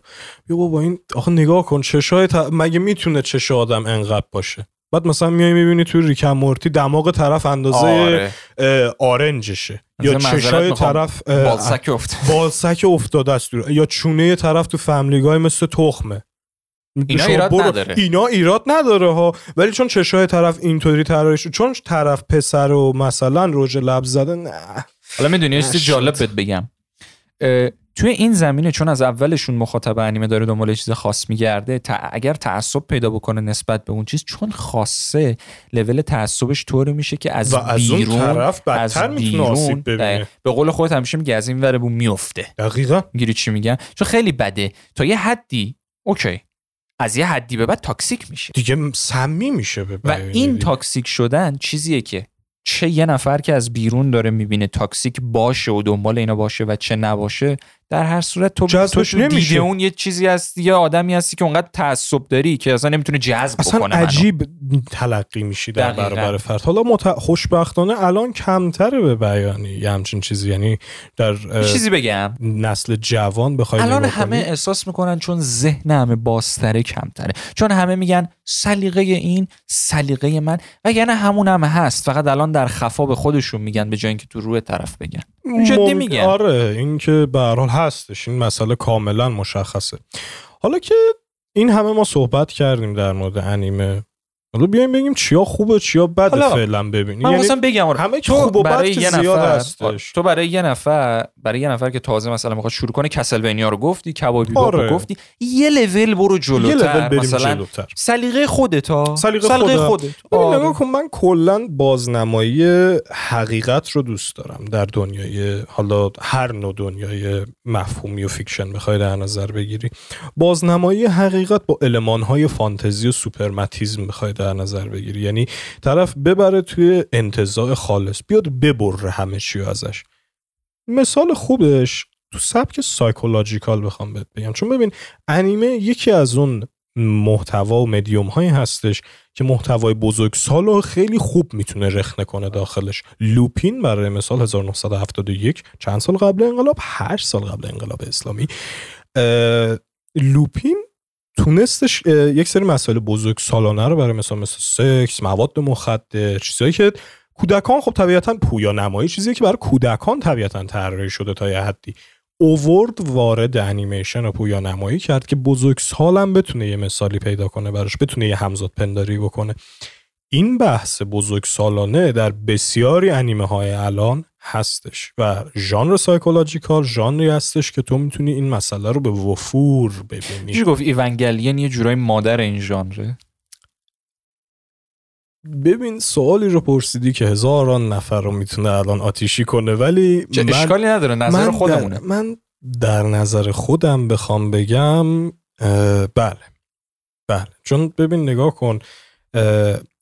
Speaker 1: بیا بابا این آخه نگاه کن چشای مگه می‌تونه چش آدم انقدر باشه؟ بعد مثلا میای می‌بینی توی ریکم مورتی دماغ طرف اندازه آره. آرنجشه. یا چشای طرف
Speaker 2: بالسک افتاده.
Speaker 1: بالسک افتاده است. یا چونه طرف تو فملیگای مثل تخمه.
Speaker 2: اینا ایراد نداره.
Speaker 1: اینا ایراد نداره ها. ولی چون چشای طرف اینطوری طراحی چون طرف پسر و مثلا روج لب زده نه.
Speaker 2: حالا می‌دونی یه چیز جالب بهت بگم. توی این زمینه چون از اولشون مخاطب انیمه داره دنبال چیز خاص میگرده تا اگر تعصب پیدا بکنه نسبت به اون چیز چون خاصه لول تعصبش طوری میشه که از,
Speaker 1: و
Speaker 2: از
Speaker 1: بیرون اون طرف بدتر بیرون به
Speaker 2: قول خودت همیشه میگه از این ور بوم میفته.
Speaker 1: دقیقا.
Speaker 2: می‌گیری چی میگم چون خیلی بده. تا یه حدی اوکی. از یه حدی به بعد toxic میشه.
Speaker 1: دیگه سمی میشه
Speaker 2: و این toxic شدن چیزیه که چه یه نفر که از بیرون داره می‌بینه toxic باشه و دنبال اینا باشه و چه نباشه در هر صورت تو تو دیده اون یه چیزی هستی یه آدمی هستی که اونقدر تعصب داری که اصلا نمی‌تونه جذب
Speaker 1: اصلا
Speaker 2: بکنه
Speaker 1: عجیب تلقی میشی در برابر فرد. حالا مت... خوشبختانه الان کمتره به بیانی یه همچین چیزی. یعنی در
Speaker 2: چیزی بگم.
Speaker 1: نسل جوان بخوای
Speaker 2: الان همه احساس می‌کنن چون ذهن همه بازتره کمتره. چون همه میگن سلیقه این سلیقه من. و یعنی همون همه هست. فقط الان در خفا به خودشون میگن به جای اینکه تو روی طرف بگن. جدی میگن
Speaker 1: آره این که به حال هستش. این مسئله کاملا مشخصه. حالا که این همه ما صحبت کردیم در مورد انیمه حالا بیایم بگیم چیا خوبه چیا بده فعلا ببین
Speaker 2: من یعنی بگم
Speaker 1: همه خوب و بد که زیاد
Speaker 2: هستش. تو برای یه نفر برای یه نفر که تازه مثلا می‌خواد شروع کنه Castlevania رو گفتی Cowboy Bebop آره. رو گفتی یه لول برو جلوتر یه لول بریم مثلا جلوتر. سلیقه خودت ها
Speaker 1: سلیقه خودت. نگاه کن من کلا بازنمایی حقیقت رو دوست دارم در دنیای حالا هر نوع دنیای مفهومی و fiction بخوای در نظر بگیری. بازنمایی حقیقت با المانهای فانتزی و suprematism بخوای در نظر بگیری. یعنی طرف ببره توی انتزاع خالص. بیاد ببره همه چی ازش. مثال خوبش تو سبک psychological بخوام بهت بگم. چون ببین انیمه یکی از اون محتوا و مدیوم هایی هستش که محتوای بزرگسال رو خیلی خوب می‌تونه رخنه کنه داخلش. لوپین برای مثال 1971 چند سال قبل انقلاب 8 سال قبل انقلاب اسلامی. لوپین تونستش یک سری مسائل بزرگ سالانه رو برای مثلا مثل سکس مواد مخدر چیزایی که کودکان خب طبیعتا پویا نمایی چیزی که برای کودکان طبیعتا طراحی شده تا یه حدی. اوورد وارد انیمیشن و پویا نمایی کرد که بزرگ سالم بتونه یه مثالی پیدا کنه براش بتونه یه همزاد پنداری بکنه. این بحث بزرگ سالانه در بسیاری انیمه های الان هستش و ژانر psychological ژانری هستش که تو می‌تونی این مسئله رو به وفور ببینی.
Speaker 2: چی گفت Evangelion یه جورای مادر این ژانره؟
Speaker 1: ببین سوالی رو پرسیدی که هزاران نفر رو می‌تونه الان آتیشی کنه ولی
Speaker 2: من اشکالی نداره نظر من خودمونه.
Speaker 1: در من در نظر خودم بخوام بگم بله. بله. چون ببین نگاه کن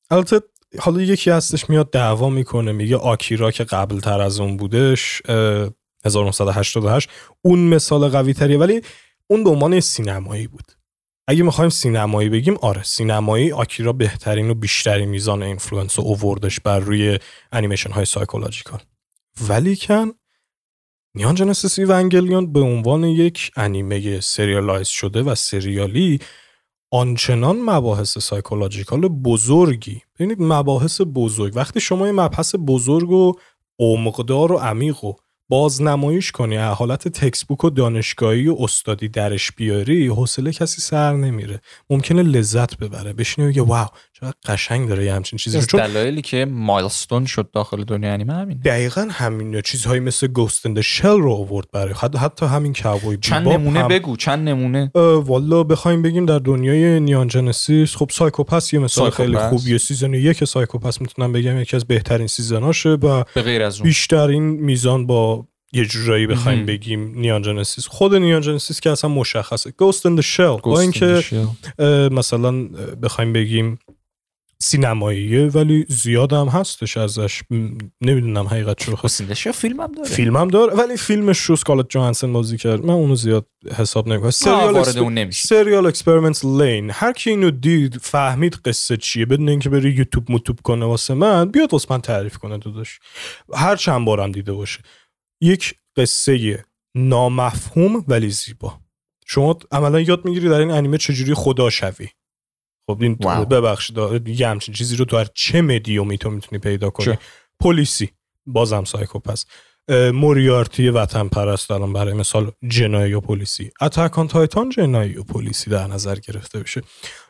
Speaker 1: البته حالا یکی هستش میاد دعوا می‌کنه میگه آکیرا که قبل تر از اون بودش 1988 اون مثال قوی تریه ولی اون به عنوان سینمایی بود. اگه می‌خوایم سینمایی بگیم آره سینمایی آکیرا بهترین و بیشترین میزان influence اووردش بر روی انیمیشن های psychological ولیکن Neon Genesis Evangelion به عنوان یک انیمه serialize شده و سریالی آنچنان مباحث psychological بزرگی. ببینید مباحث بزرگ وقتی شما یه مبحث بزرگ و عمقدار و عمیق و بازنماییش کنی حالت textbook و دانشگاهی و استادی درش بیاری حوصله کسی سر نمیره. ممکنه لذت ببره. بشینی بگه wow چقدر قشنگ داره یه همچین چیزی
Speaker 2: چون دلایلی که milestone شد داخل دنیا انیمه همین
Speaker 1: دقیقا همین چیزهایی مثل Ghost in the Shell رو آورد برای حتی حتی همین کاوبوی
Speaker 2: چند نمونه بگو چند نمونه؟
Speaker 1: والا بخوایم بگیم در دنیای Neon Genesis خب Psycho-Pass یه مثال خیلی خوبیه. season یک Psycho-Pass می‌تونم بگم یکی از بهترین season اشه و
Speaker 2: به غیر از
Speaker 1: اون. بیشترین میزان با یه جورایی بخوایم بگیم Neon Genesis خود Neon Genesis که اصلا مشخصه. Ghost in the Shell با اینکه مثلا بخوایم بگیم سینماییه ولی زیاد هم هستش ازش. نمی‌دونم حقیقت چرا
Speaker 2: خواست. فیلم هم داره؟
Speaker 1: فیلم هم داره ولی فیلمش رو Scarlett Johansson بازی کرد. من اونو زیاد حساب نمی‌کنم. Serial Exper... Serial Experiments Lain. هر کی اینو دید فهمید قصه چیه. بدون اینکه بری یوتیوب موتوب کنه واسه من بیاد واسه من تعریف کنه داداش. هر چند بارم دیده باشه. یک قصه نامفهوم ولی زیبا. شما عملا یاد می‌گیری در این انیمه چجوری خدا شوی. خب این ببخشید یه همچین چیزی رو تو هر چه مدیومی تو می‌تونی پیدا کنی. پلیسی. بازم Psycho-Pass موریارتی وطن پرست الان برای مثال جنایی و پلیسی. Attack on Titan جنایی و پلیسی در نظر گرفته بشه.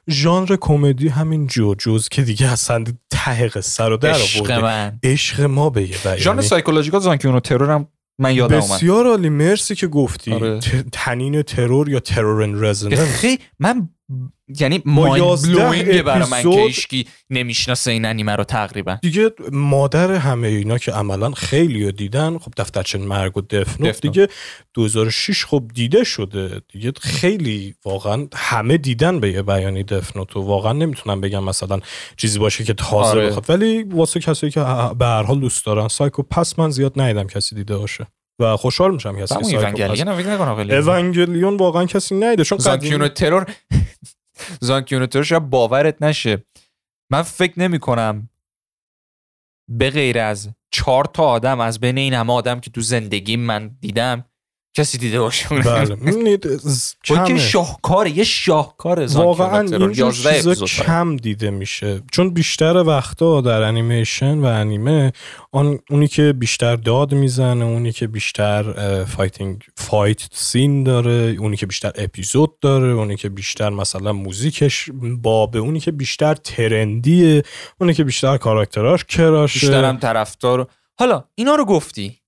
Speaker 1: ژانر کمدی همین JoJo's که دیگه اصلا ته قصه رو در آورده. عشق ما به یه
Speaker 2: ژانر psychological Zankyou no Terror هم من یادم
Speaker 1: بسیار عالی. مرسی که گفتی. آره. تنین ترور یا ترور ان
Speaker 2: خیلی من یعنی مایند بلوینگ برای من که ایشکی نمی‌شناسه این انیمه رو تقریبا.
Speaker 1: دیگه مادر همه اینا که عملا خیلی رو دیدن خب دفترچه مرگ و دفنوت دیگه 2006 خب دیده شده. دیگه خیلی واقعا همه دیدن به یه بیانی دفنوت و واقعا نمی‌تونم بگم مثلا چیزی باشه که تازه آره. بخواد. ولی واسه کسی که به هر حال دوست دارن Psycho-Pass من زیاد ندیدم کسی دیده باشه. و خوشحال میشم کسی
Speaker 2: Evangelion
Speaker 1: واقعا کسی ندیده چون
Speaker 2: Zankyou no Terror Zankyou no Terror شاید باورت نشه. من فکر نمی کنم به غیر از چهار تا آدم از بین این همه آدم که تو زندگی من دیدم کسی دیده باشه
Speaker 1: بله. می‌بینید
Speaker 2: که شاهکاره یه شاهکار
Speaker 1: واقعا این چیزا کم دیده میشه. چون بیشتر وقتا در انیمیشن و انیمه آن اونی که بیشتر داد می‌زنه اونی که بیشتر fighting fight scene داره اونی که بیشتر اپیزود داره اونی که بیشتر مثلا موزیکش بابه اونی که بیشتر trendy ه اونی که بیشتر کاراکتراش crush ه.
Speaker 2: بیشترم طرفدار. حالا اینا رو گفتی.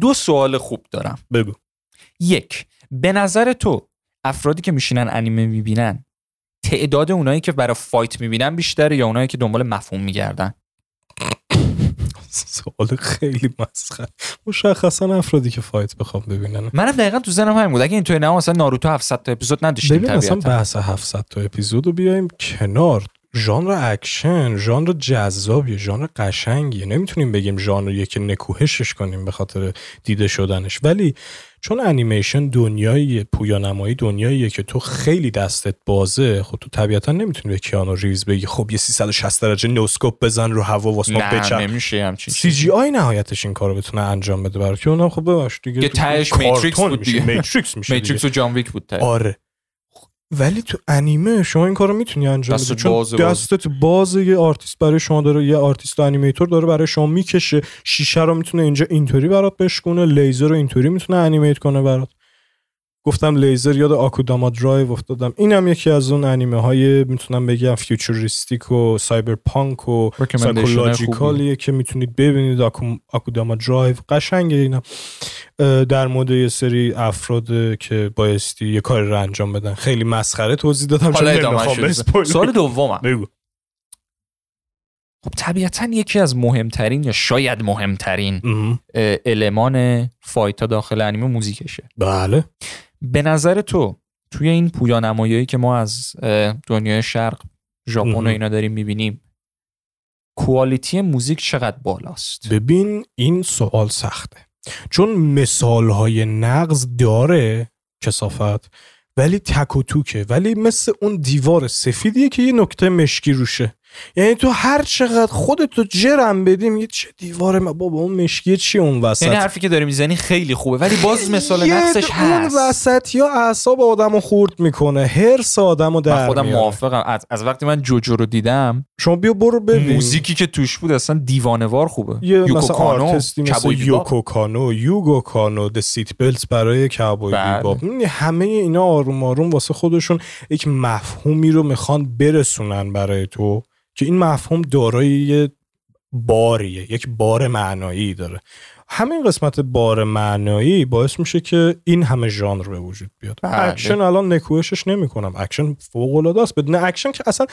Speaker 2: دو سوال خوب دارم.
Speaker 1: بگو.
Speaker 2: یک به نظر تو افرادی که میشینن انیمه می‌بینن تعداد اونایی که برای fight می‌بینن بیشتره یا اونایی که دنبال مفهوم میگردن؟
Speaker 1: سوال خیلی مسخره. مشخصا افرادی که fight بخوام ببینن.
Speaker 2: منم دقیقا تو ذهنم همین بود. اگه اینطوری نه مثلا ناروتو 700 تا اپیزود نداشتیم
Speaker 1: ببین مثلا بحث 700 تا اپیزود رو بیایم کنار. ژانر اکشن ژانر جذابیه ژانر قشنگیه. نمی‌تونیم بگیم ژانریه که نکوهشش کنیم به خاطر دیده شدنش. ولی چون انیمیشن دنیایی پویانمایی دنیاییه که تو خیلی دستت بازه خب تو طبیعتا نمی‌تونی به کیانو ریوز بگی خب یه 360 درجه no-scope بزن رو هوا واسه ما بچرخ
Speaker 2: نمیشه همچین
Speaker 1: CGI نهایتش این کارو بتونه انجام بده برای که اونم خب ببخش دیگه
Speaker 2: یه تهش Matrix بود دیگه.
Speaker 1: Matrix میشه
Speaker 2: Matrix و جان ویک بود
Speaker 1: آره. ولی تو انیمه شما این کارو می‌تونی انجام بدی چون باز دستت باز یه آرتیست برای شما داره یه artist animator داره برای شما می‌کشه شیشه رو می‌تونه اینجا اینطوری برات بشکونه لیزر رو اینطوری می‌تونه animate کنه برات. گفتم لیزر یاد Akudama Drive افتادم. اینم یکی از اون انیمه های می‌تونم بگم futuristic و cyberpunk و psychological یه که می‌تونید ببینید Aku... Akudama Drive. قشنگه اینم. در مورد یه سری افراد که بایستی یه کاری رو انجام بدن. خیلی مسخره توضیح دادم نمی‌خوام
Speaker 2: سال دومم. بگو. خب طبیعتا یکی از مهمترین یا شاید مهمترین المان فایتا داخل انیمه موزیکشه.
Speaker 1: بله.
Speaker 2: به نظر تو توی این پویانمایی که ما از دنیای شرق ژاپن و اینا داریم می‌بینیم کوالیتی موزیک چقدر بالاست؟
Speaker 1: ببین این سوال سخته. چون مثال های نقض داره کسافت ولی تک و توکه. ولی مثل اون دیوار سفیدیه که یه نکته مشکی روشه. یعنی تو هر چقدر خودتو جرم بدیم یه چه دیواره ما بابا اون مشکی چی اون وسط؟
Speaker 2: یعنی حرفی که داری می‌زنی خیلی خوبه ولی باز مثال نقصش هست.
Speaker 1: اون وسط یا اعصاب آدمو خورد می‌کنه. هر آدمو در
Speaker 2: خودم موافقم. از, از وقتی من جوجو رو دیدم
Speaker 1: شما بیا برو ببین.
Speaker 2: موزیکی که توش بود اصلا دیوانوار خوبه.
Speaker 1: یه مثلا آرتستی مثل یوکو کانو یوکو کانو The Seatbelts برای Cowboy. Bebop. همه اینا آروم آروم واسه خودشون یک مفهومی رو می‌خوان برسونن برای تو. که این مفهوم دارای یه باریه یک بار معنایی داره. همین قسمت بار معنایی باعث میشه که این همه ژانر به وجود بیاد. بله. اکشن الان نکوهشش نمی‌کنم. اکشن فوق العاده است. بدون اکشن که اصلا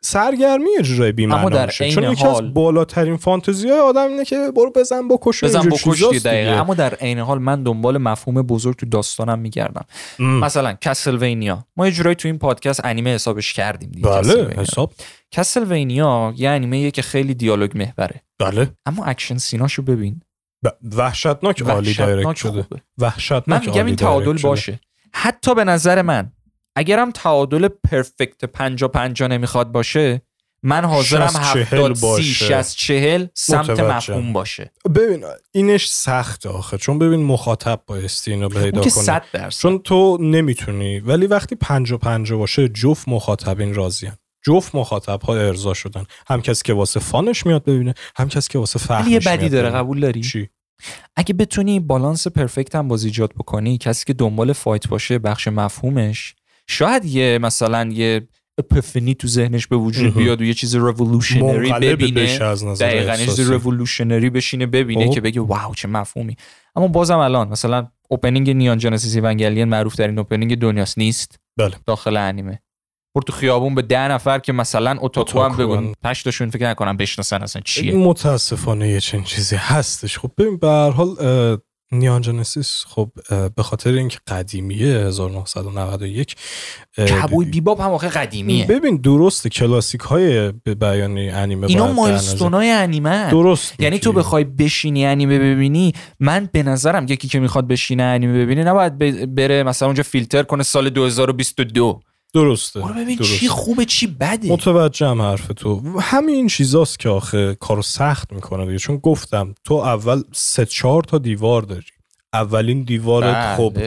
Speaker 1: سرگرمی اجرای بی اما در چون یکی از بالاترین فانتزی های آدم اینه که برو بزن بکش
Speaker 2: بزن بکش دقیقه اما در عین حال من دنبال مفهوم بزرگ تو داستانم میگردم. مثلا Castlevania. ما یه جورایی تو این پادکست انیمه حسابش کردیم دیگه
Speaker 1: بله حساب.
Speaker 2: Castlevania یه انیمه که خیلی دیالوگ محوره.
Speaker 1: بله.
Speaker 2: اما action scene اشو ببین.
Speaker 1: وحشتناک عالی direct شده. وحشتناک
Speaker 2: من میگم این تعادل باشه. حتی به نظر من اگرم تعادل perfect پنجا پنجا نمی‌خواد باشه من حاضرم هفتاد سی شست چهل سمت مفهوم باشه.
Speaker 1: ببین اینش سخت آخه. چون ببین مخاطب بایستی اینو پیدا کنی چون تو نمی‌تونی. ولی وقتی پنجا پنجا باشه جفت مخاطبین راضیان جفت مخاطب ها ارضا شدن. هم کسی که واسه فانش میاد ببینه هم کسی که واسه فهمش
Speaker 2: یه بدی داره قبول داری؟
Speaker 1: چی؟
Speaker 2: اگه بتونی بالانس پرفکت هم بازی ایجاد بکنی کسی که دنبال فایت باشه بخش مفهومش شاید یه مثلا یه epiphany تو ذهنش به وجود بیاد و یه چیز revolutionary ببینه. دقیقا یه چیز revolutionary بشینه ببینه. که بگه wow چه مفهومی. اما بازم الان مثلا opening Neon Genesis Evangelion معروف ترین opening دنیاست نیست؟
Speaker 1: بله.
Speaker 2: داخل انیمه. برو تو خیابون به ده نفر که مثلا otaku هم بگو نه تاشون فکر نکنم بشناسن اصلا چیه.
Speaker 1: متاسفانه یه چنین چیزی هستش. خب ببین به هر حال نیان جنسیس خب به خاطر اینکه قدیمیه 1991
Speaker 2: کبوی بیباب هم آخه قدیمیه.
Speaker 1: ببین درست کلاسیک های به بیان انیمه
Speaker 2: اینا مایلستون های انیمه
Speaker 1: درست
Speaker 2: یعنی تو بخوای بشینی انیمه ببینی من به نظرم یکی که می‌خواد بشینه انیمه ببینه نباید بره مثلا اونجا فیلتر کنه سال 2022
Speaker 1: درسته
Speaker 2: برو ببین چی خوبه چی بده؟
Speaker 1: متوجهم حرف تو. همین چیزاست که آخه کارو سخت می‌کنه دیگه. چون گفتم تو اول سه چهار تا دیوار داری. اولین دیوارت بله. خب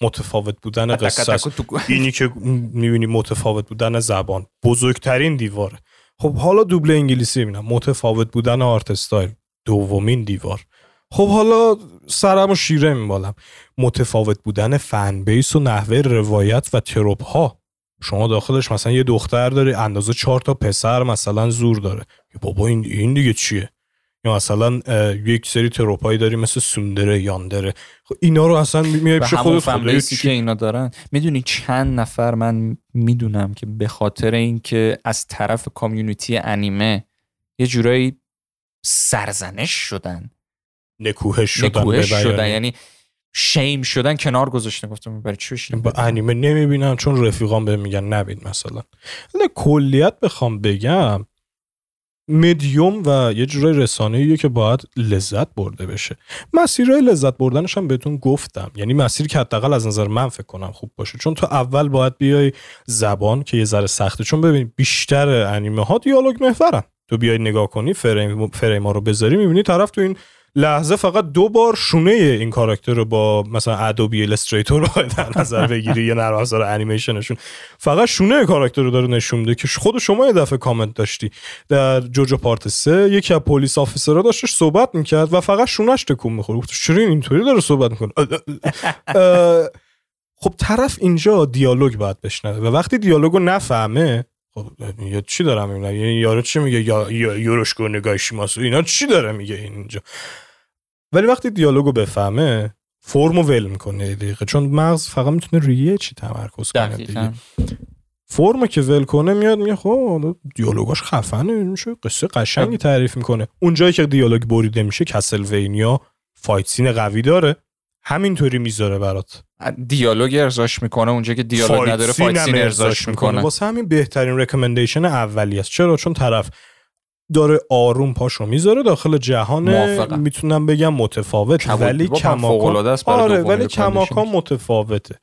Speaker 1: متفاوت بودن قصه اینی که می‌بینی متفاوت بودن زبان. بزرگترین دیواره. خب حالا دوبله انگلیسی می‌بینم. متفاوت بودن آرت استایل. دومین دیوار. خب حالا سرم و شیره میبالم. متفاوت بودن فن بیس و نحوه روایت و تروپ ها شما داخلش مثلا یه دختر داری اندازه چهار تا پسر مثلا زور داره. بابا این این دیگه چیه؟ یا مثلا یک سری تروپایی داری مثل سوندره یاندره. خب اینا رو اصلا میای پیش خودت
Speaker 2: خودت که اینا دارن. می‌دونی چند نفر من می‌دونم که به خاطر اینکه از طرف کامیونیتی انیمه یه جورایی سرزنش شدن.
Speaker 1: نکوهش شدن
Speaker 2: نکوهش شدن. یعنی شیم شدن کنار گذاشته گفتم برای چی
Speaker 1: با انیمه نمی‌بینم چون رفیقام به میگن نبین مثلا. کلیت بخوام بگم مدیوم و یه جورای رسانه که باید لذت برده بشه. مسیرهای لذت بردنش هم بهتون گفتم. یعنی مسیری که حداقل از نظر من فکر کنم خوب باشه. چون تو اول باید بیای زبان که یه ذره سخته. چون ببین بیشتر انیمه ها دیالوگ محورن. تو بیای نگاه کنی فریم فریم ها رو بذاری می‌بینی طرف تو این لحظه فقط دو بار شونه این کاراکتر رو با مثلا ادوبی الستریتور رو در نظر بگیری یه نرم افزار انیمیشنشون فقط شونه کاراکتر رو داره نشون میده که خود شما یه دفعه کامنت داشتی. در جوجو پارت سه یکی از پلیس آفیسرها داشتش صحبت می‌کرد و فقط شونهش تکون می‌خوره گفت چرا اینطوری داره صحبت می‌کنه؟ خب طرف اینجا دیالوگ باید بشنوه و وقتی دیالوگو نفهمه خب یا چی دارم؟ میگم یعنی یارو چی میگه؟ یا یوروشکو نگاشی ماسو اینا چی داره میگه اینجا؟ ولی وقتی دیالوگو بفهمه فرمو ول می‌کنه دقیقه. چون مغز فقط می‌تونه روی یه چی تمرکز کنه دیگه. فرمو که ول کنه میاد میگه خب دیالوگاش خفنه میشه قصه قشنگی خب. تعریف می‌کنه. اونجایی که دیالوگ بریده میشه Castlevania fight scene قوی داره. همینطوری می‌ذاره برات.
Speaker 2: دیالوگ ارضاش می‌کنه اونجا که دیالوگ نداره fight scene ارضاش می‌کنه.
Speaker 1: واسه همین بهترین recommendation اولی است. چرا؟ چون طرف داره آروم پاشو می‌ذاره داخل جهان. می‌تونم بگم متفاوت ولی کماکان آره ولی کماکان متفاوته.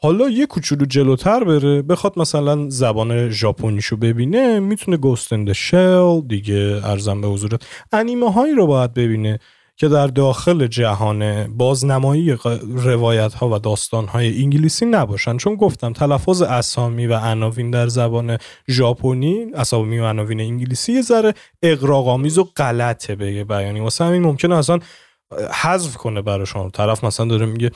Speaker 1: حالا یه کوچولو جلوتر بره بخواد مثلا زبان ژاپنیشو ببینه می‌تونه گوستند شل دیگه ارزم به حضورت. انیمه هایی رو باید ببینه. که در داخل جهان بازنمایی روایت ها و داستان های انگلیسی نباشن. چون گفتم تلفظ اسامی و عناوین در زبان ژاپنی اسامی و عناوین انگلیسی یه ذره اقراق‌آمیز و غلطه به بیانی واسه همین ممکنه اصلا حذف کنه براشون طرف مثلا داره میگه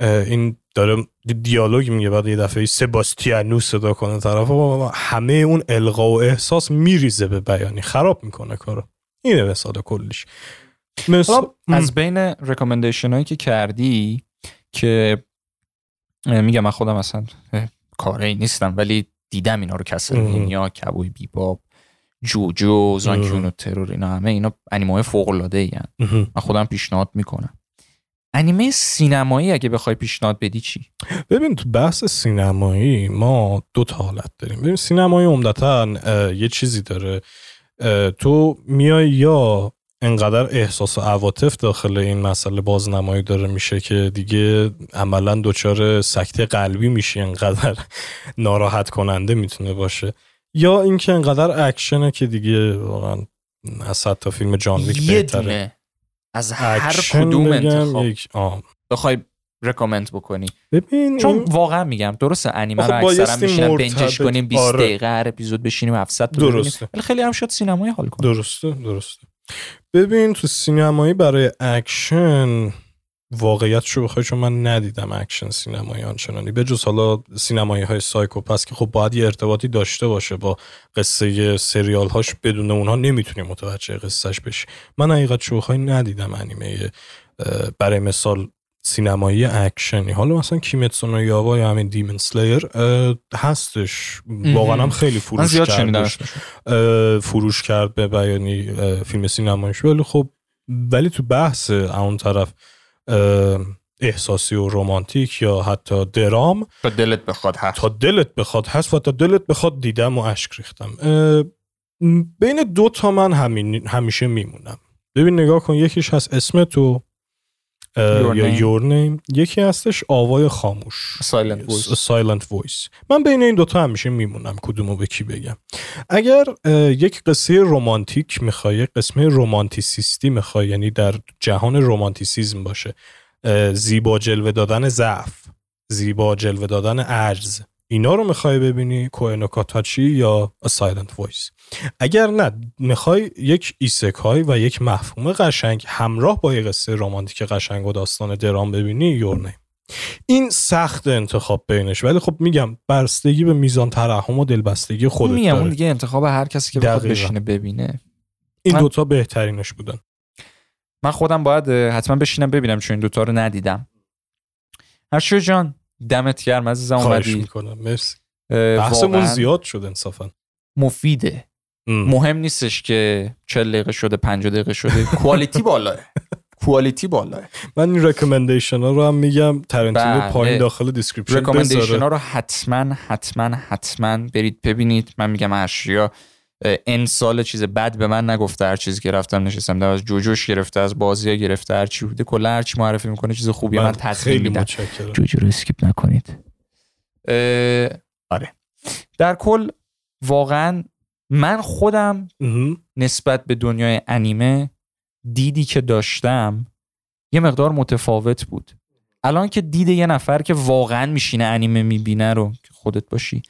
Speaker 1: این داره دیالوگ میگه بعد یه دفعه سباستیانو صدا کنه طرف. همه اون القا و احساس میریزه به بیانی. خراب می‌کنه کارو. اینه به ساده کلیش.
Speaker 2: از بین رکامندیشن هایی که کردی که میگم من خودم اصلا کاری نیستم ولی دیدم اینا رو کسلوینیا کبوی بیباب جوجو زانکیون و ترور اینا همه اینا انیمه فوق العاده ای من خودم پیشنهاد می‌کنم. انیمه سینمایی اگه بخوای پیشنهاد بدی چی؟
Speaker 1: ببین تو بحث سینمایی ما دو تا حالت داریم. ببین سینمایی عمدتا یه چیزی داره. تو میای یا انقدر احساس و عواطف داخل این مسئله بازنمایی داره میشه که دیگه عملا دچار سکته قلبی میشی انقدر ناراحت کننده می‌تونه باشه. یا اینکه انقدر اکشنه که دیگه واقعا از تا فیلم جان ویک بهتره.
Speaker 2: از هر کدوم انتخاب. بخوای recommend بکنی. ببین چون واقعا میگم درسته انیمه رو اکثرا میشینم binge ش کنیم 20 آره. دقیقه هر اپیزود بشینیم 700 درسته. ولی خیلی هم شد سینمایی حال کنیم
Speaker 1: درسته درسته. ببین تو سینمایی برای اکشن واقعیت شو بخوای چون من ندیدم اکشن سینمایی آنچنانی. به جز حالا سینمایی های Psycho-Pass که خب باید یه ارتباطی داشته باشه با قصه سریال هاش بدون اونها نمی‌تونی متوجه قصهش بشی. من حقیقت شو بخوای ندیدم انیمه برای مثال سینمایی اکشنی. حالا مثلا Kimetsu no Yaiba یا همین Demon Slayer هستش. واقعا هم خیلی فروش کرد فروش کرد به بیانی فیلم سینماییش. ولی خب ولی تو بحث اون طرف احساسی و رومانتیک یا حتی درام
Speaker 2: تا دلت بخواد هست.
Speaker 1: تا دلت بخواد هست و تا دلت بخواد دیدم و اشک ریختم. بین دو تا من همین همیشه میمونم. ببین نگاه کن یکیش هست اسم تو. یا Your Name. یکی هستش آوای خاموش.
Speaker 2: Silent
Speaker 1: Voice من بین این دوتا همیشه میمونم کدومو به کی بگم. اگر یک قصه رومانتیک می‌خوای قسمه رومانتیسیستی می‌خوای یعنی در جهان رومانتیسیزم باشه زیبا جلوه دادن ضعف زیبا جلوه دادن عجز اینا رو می‌خوای ببینی Koe no Katachi یا Silent Voice اگر نه می‌خوای یک isekai و یک مفهوم قشنگ همراه با یک قصه رمانتیک قشنگ و داستان درام ببینی Your این سخت انتخاب بینش. ولی خب میگم بستگی به میزان ترحم و دلبستگی خودت میگم
Speaker 2: اون دیگه انتخاب هر کسی که بخواد بشینه ببینه.
Speaker 1: این دوتا بهترینش بودن.
Speaker 2: من خودم باید حتما بشینم ببینم چون این دوتا رو ندیدم. هرشو جان. دمت گرم عزیزم
Speaker 1: اومدی. می‌کنم مرسی. بحثمون زیاد شد انصافا.
Speaker 2: مفیده. مهم نیستش که 40 دقیقه شده 50 دقیقه شده. quality بالاه. quality بالاه.
Speaker 1: من این recommendation ها رو هم میگم ترنتینو بله. پایین داخل description
Speaker 2: recommendation ها رو حتما حتما حتما برید ببینید. من میگم اشیا. این سال چیز بد به من نگفته هر چیزی که رفتم نشستم. در از جوجوش گرفته از بازی ها گرفته هر چی بوده. کلا هر چی معرفی می‌کنه چیز خوبی من تصمیم میدم. جوجو رو اسکیپ نکنید. آره. در کل واقعا من خودم نسبت به دنیای انیمه دیدی که داشتم یه مقدار متفاوت بود. الان که دید یه نفر که واقعا میشینه انیمه می‌بینه رو که خودت باشی.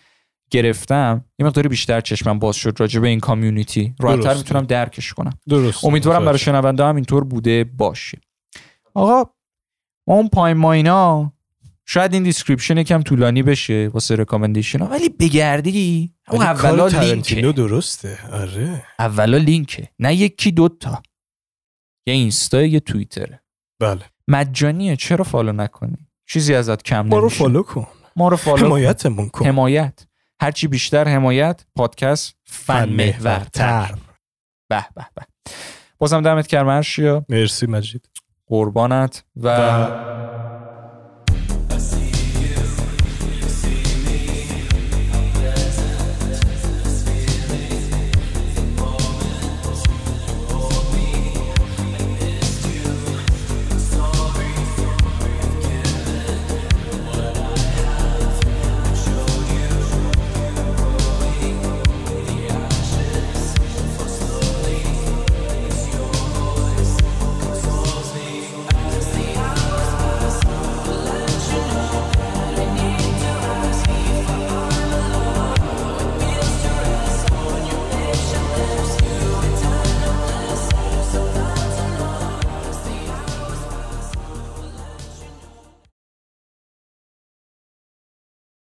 Speaker 2: گرفتم یه مقداری بیشتر چشمم باز شد راجع به این کامیونیتی راحتتر می‌تونم درکش کنم.
Speaker 1: درست
Speaker 2: امیدوارم برای شنونده هم اینطور بوده باشه. آقا ما اون پایین ماینا شاید این description یکم طولانی بشه واسه recommendation ها ولی بگردی. اون اولا لینکه.
Speaker 1: درسته. آره.
Speaker 2: اولا لینکه. نه یکی دوتا یه اینستا یه توییتره
Speaker 1: بله.
Speaker 2: مجانیه. چرا follow نکنی؟ چیزی ازت کم
Speaker 1: نمیشه ما رو follow کن.
Speaker 2: ما رو follow
Speaker 1: حمایتمون کن.
Speaker 2: حمایت. هرچی بیشتر حمایت پادکست فن محورتر. به به به. بازم دمت مرشیا
Speaker 1: مرسی مجید.
Speaker 2: قربانت و